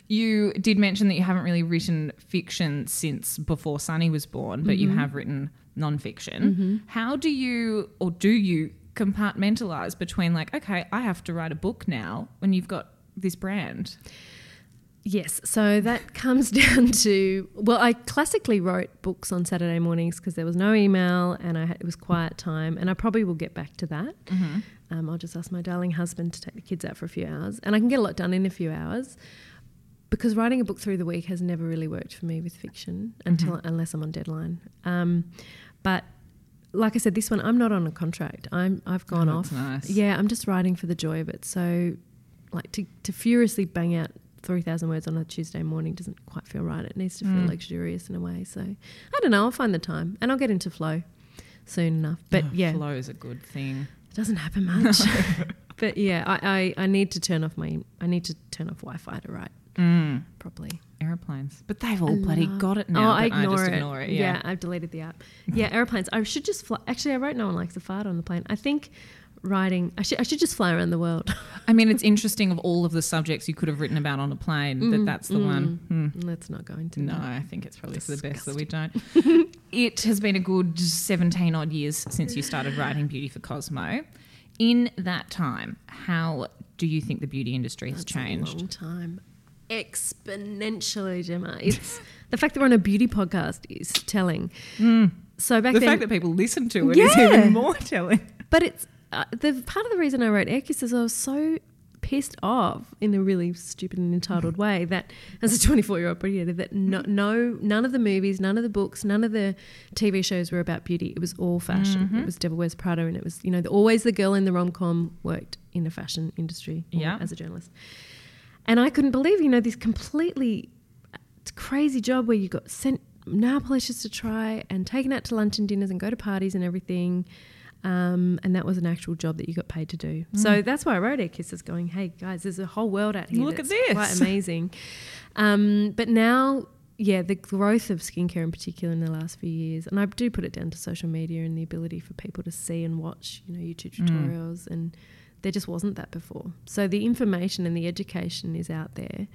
You did mention that you haven't really written fiction since before Sunny was born, but Mm-hmm. you have written non-fiction. How do you or do you compartmentalize between like, okay, I have to write a book now when you've got this brand? Yes, so that comes down to well, I classically wrote books on Saturday mornings because there was no email and I had, it was quiet time, and I probably will get back to that. Um, I'll just ask my darling husband to take the kids out for a few hours, and I can get a lot done in a few hours. Because writing a book through the week has never really worked for me with fiction until unless I'm on deadline. Um, but like I said, this one I'm not on a contract. I'm I've gone Oh, off. nice. Yeah, I'm just writing for the joy of it. So, like to to furiously bang out three thousand words on a Tuesday morning doesn't quite feel right. It needs to feel Mm. luxurious in a way. So, I don't know. I'll find the time, and I'll get into flow soon enough. But Oh, yeah, flow is a good thing. it doesn't happen much. but yeah, I, I I need to turn off my I need to turn off Wi-Fi to write Mm. properly. Airplanes, but they've all I bloody got it now. Oh, now. I but ignore, just it. ignore it. Yeah. Yeah. I've deleted the app. Yeah, airplanes. I should just fly. Actually, I wrote no one likes a fart on the plane. I think writing. I should I should just fly around the world. I mean, it's interesting of all of the subjects you could have written about on a plane that Mm, that's the one. Hmm. Let's not go into No, that. I think it's probably for the best that we don't. it has been a good 17 odd years since you started writing Beauty for Cosmo. In that time, how do you think the beauty industry has That's changed? A long time. Exponentially, Gemma. It's the fact that we're on a beauty podcast is telling. So back Hmm. The then, fact that people listen to it is Yeah. even more telling. but it's uh, the part of the reason I wrote Kiss is I was so pissed off in a really stupid and entitled way that as a 24 year old editor that no, no none of the movies none of the books none of the tv shows were about beauty it was all fashion Mm-hmm. it was devil wears prada and it was you know always the girl in the rom-com worked in the fashion industry Yeah. as a journalist and i couldn't believe you know this completely crazy job where you got sent nail polishes to try and taken out to lunch and dinners and go to parties and everything. Um, and that was an actual job that you got paid to do. So that's why I wrote Air Kisses going, hey guys, there's a whole world out here. Look at this." Quite amazing. um, but now, yeah, the growth of skincare in particular in the last few years, and I do put it down to social media and the ability for people to see and watch, you know, YouTube Mm. tutorials and there just wasn't that before. So the information and the education is out there.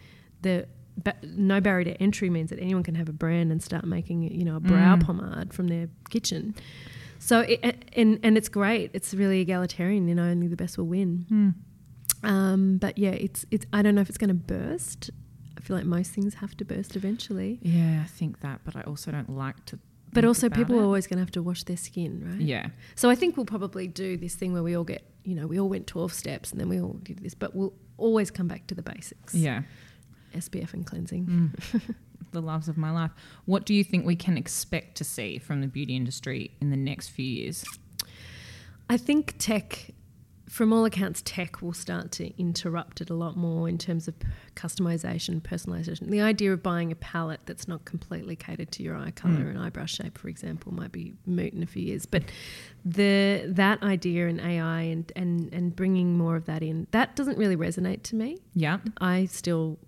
The ba- no barrier to entry means that anyone can have a brand and start making you know a brow Mm. pomade from their kitchen. So it, and and it's great. It's really egalitarian. You know, only the best will win. Hmm. Um, but yeah, it's it's. I don't know if it's going to burst. I feel like most things have to burst eventually. Yeah, I think that, but I also don't like to. But also, people it. are always going to have to wash their skin, right? Yeah. So I think we'll probably do this thing where we all get, you know, we all went 12 steps and then we all did this, but we'll always come back to the basics. Yeah. SPF and cleansing. Mm. the loves of my life. What do you think we can expect to see from the beauty industry in the next few years? I think tech, from all accounts, tech will start to interrupt it a lot more in terms of customization, personalization. The idea of buying a palette that's not completely catered to your eye color Mm. and eyebrow shape, for example, might be moot in a few years. But the that idea in AI and, and, and bringing more of that in, that doesn't really resonate to me. Yeah. I still,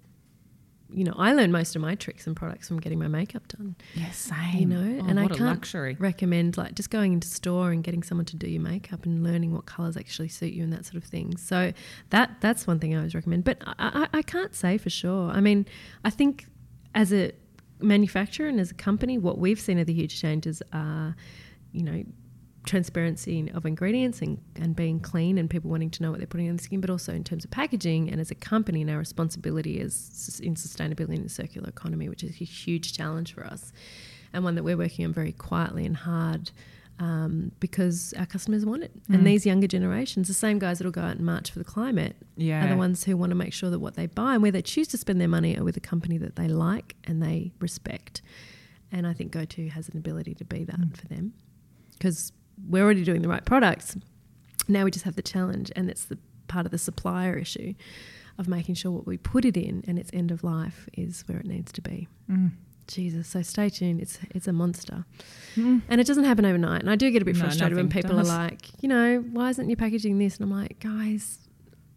you know, I learned most of my tricks and products from getting my makeup done. Yes, same. You know, Oh, and I can't luxury. recommend like just going into store and getting someone to do your makeup and learning what colors actually suit you and that sort of thing. So that that's one thing I always recommend. But I, I, I can't say for sure. I mean, I think as a manufacturer and as a company, what we've seen are the huge changes are, you know, transparency of ingredients and, and being clean and people wanting to know what they're putting on the skin, but also in terms of packaging and as a company and our responsibility sus- in sustainability and the circular economy, which is a huge challenge for us and one that we're working on very quietly and hard um, because our customers want it. Mm. And these younger generations, the same guys that'll go out and march for the climate, Yeah. are the ones who want to make sure that what they buy and where they choose to spend their money are with a company that they like and they respect. And I think GoTo has an ability to be that Mm. for them because we're already doing the right products. Now we just have the challenge, and it's the part of the supplier issue of making sure what we put it in and its end of life is where it needs to be. Mm. Jesus, so stay tuned. It's it's a monster, and it doesn't happen overnight. And I do get a bit No, frustrated when people does. are like, you know, why isn't your packaging this? And I'm like, guys,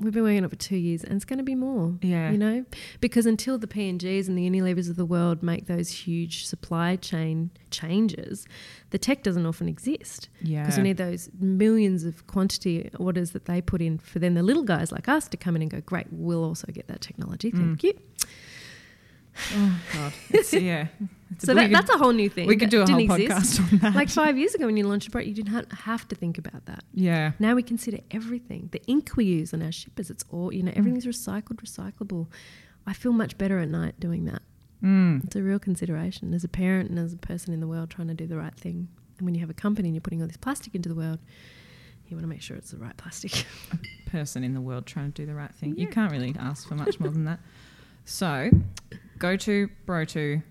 we've been working on it for two years, and it's going to be more. Yeah. you know, because until the P and Gs and the Unilevers of the world make those huge supply chain changes, the tech doesn't often exist Yeah. because you need those millions of quantity orders that they put in for then the little guys like us to come in and go, great, we'll also get that technology. Thank Mm. you. Oh God. It's, yeah. It's So that, could- that's a whole new thing. we could do a whole didn't exist. podcast on that. Like five years ago when you launched a product, you didn't have to think about that. yeah. Now we consider everything. The ink we use on our shippers, it's all, Mm. you know, everything's recycled, recyclable. I feel much better at night doing that. Mm. It's a real consideration as a parent and as a person in the world trying to do the right thing. And when you have a company and you're putting all this plastic into the world, you want to make sure it's the right plastic. Person in the world trying to do the right thing. You can't really ask for much more than that. So, GoTo, bro to,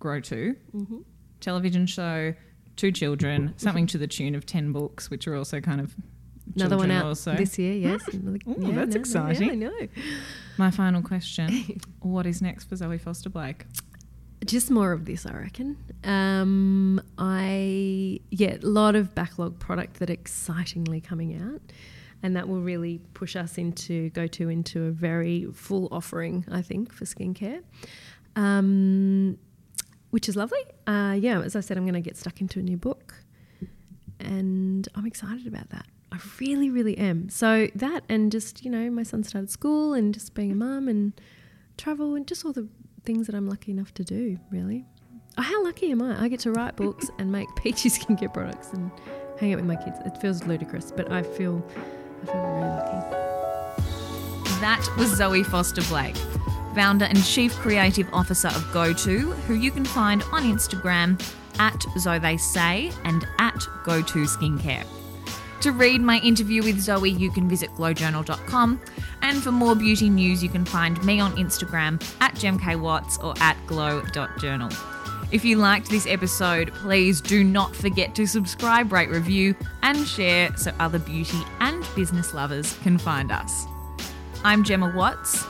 GrowTo, mm-hmm. television show, two children, something to the tune of 10 books, which are also kind of Another one out also. this year, yes. Another- Ooh, that's no, no, exciting. Yeah, I know. My final question What is next for Zoe Foster Blake? Just more of this, I reckon. Um, I yeah, a lot of backlog product that excitingly coming out, and that will really push us into GoTo into a very full offering. I think for skincare, um, which is lovely. Uh, yeah, as I said, I'm going to get stuck into a new book, and I'm excited about that. I really, really am. So that and just you know, my son started school and just being a mum and travel and just all the things that I'm lucky enough to do, really. Oh, how lucky am I? I get to write books and make peachy skincare products and hang out with my kids. It feels ludicrous, but I feel I feel very lucky. That was Zoe Foster Blake, founder and chief creative officer of GoTo, who you can find on Instagram at Zoe They Say and at GoTo Skincare. To read my interview with Zoe, you can visit glowjournal.com. And for more beauty news, you can find me on Instagram at gemkwatts or at glow.journal. If you liked this episode, please do not forget to subscribe, rate, review, and share so other beauty and business lovers can find us. I'm Gemma Watts.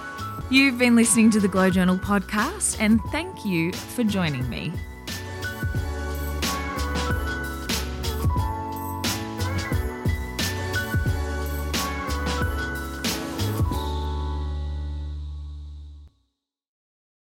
You've been listening to the Glow Journal podcast, and thank you for joining me.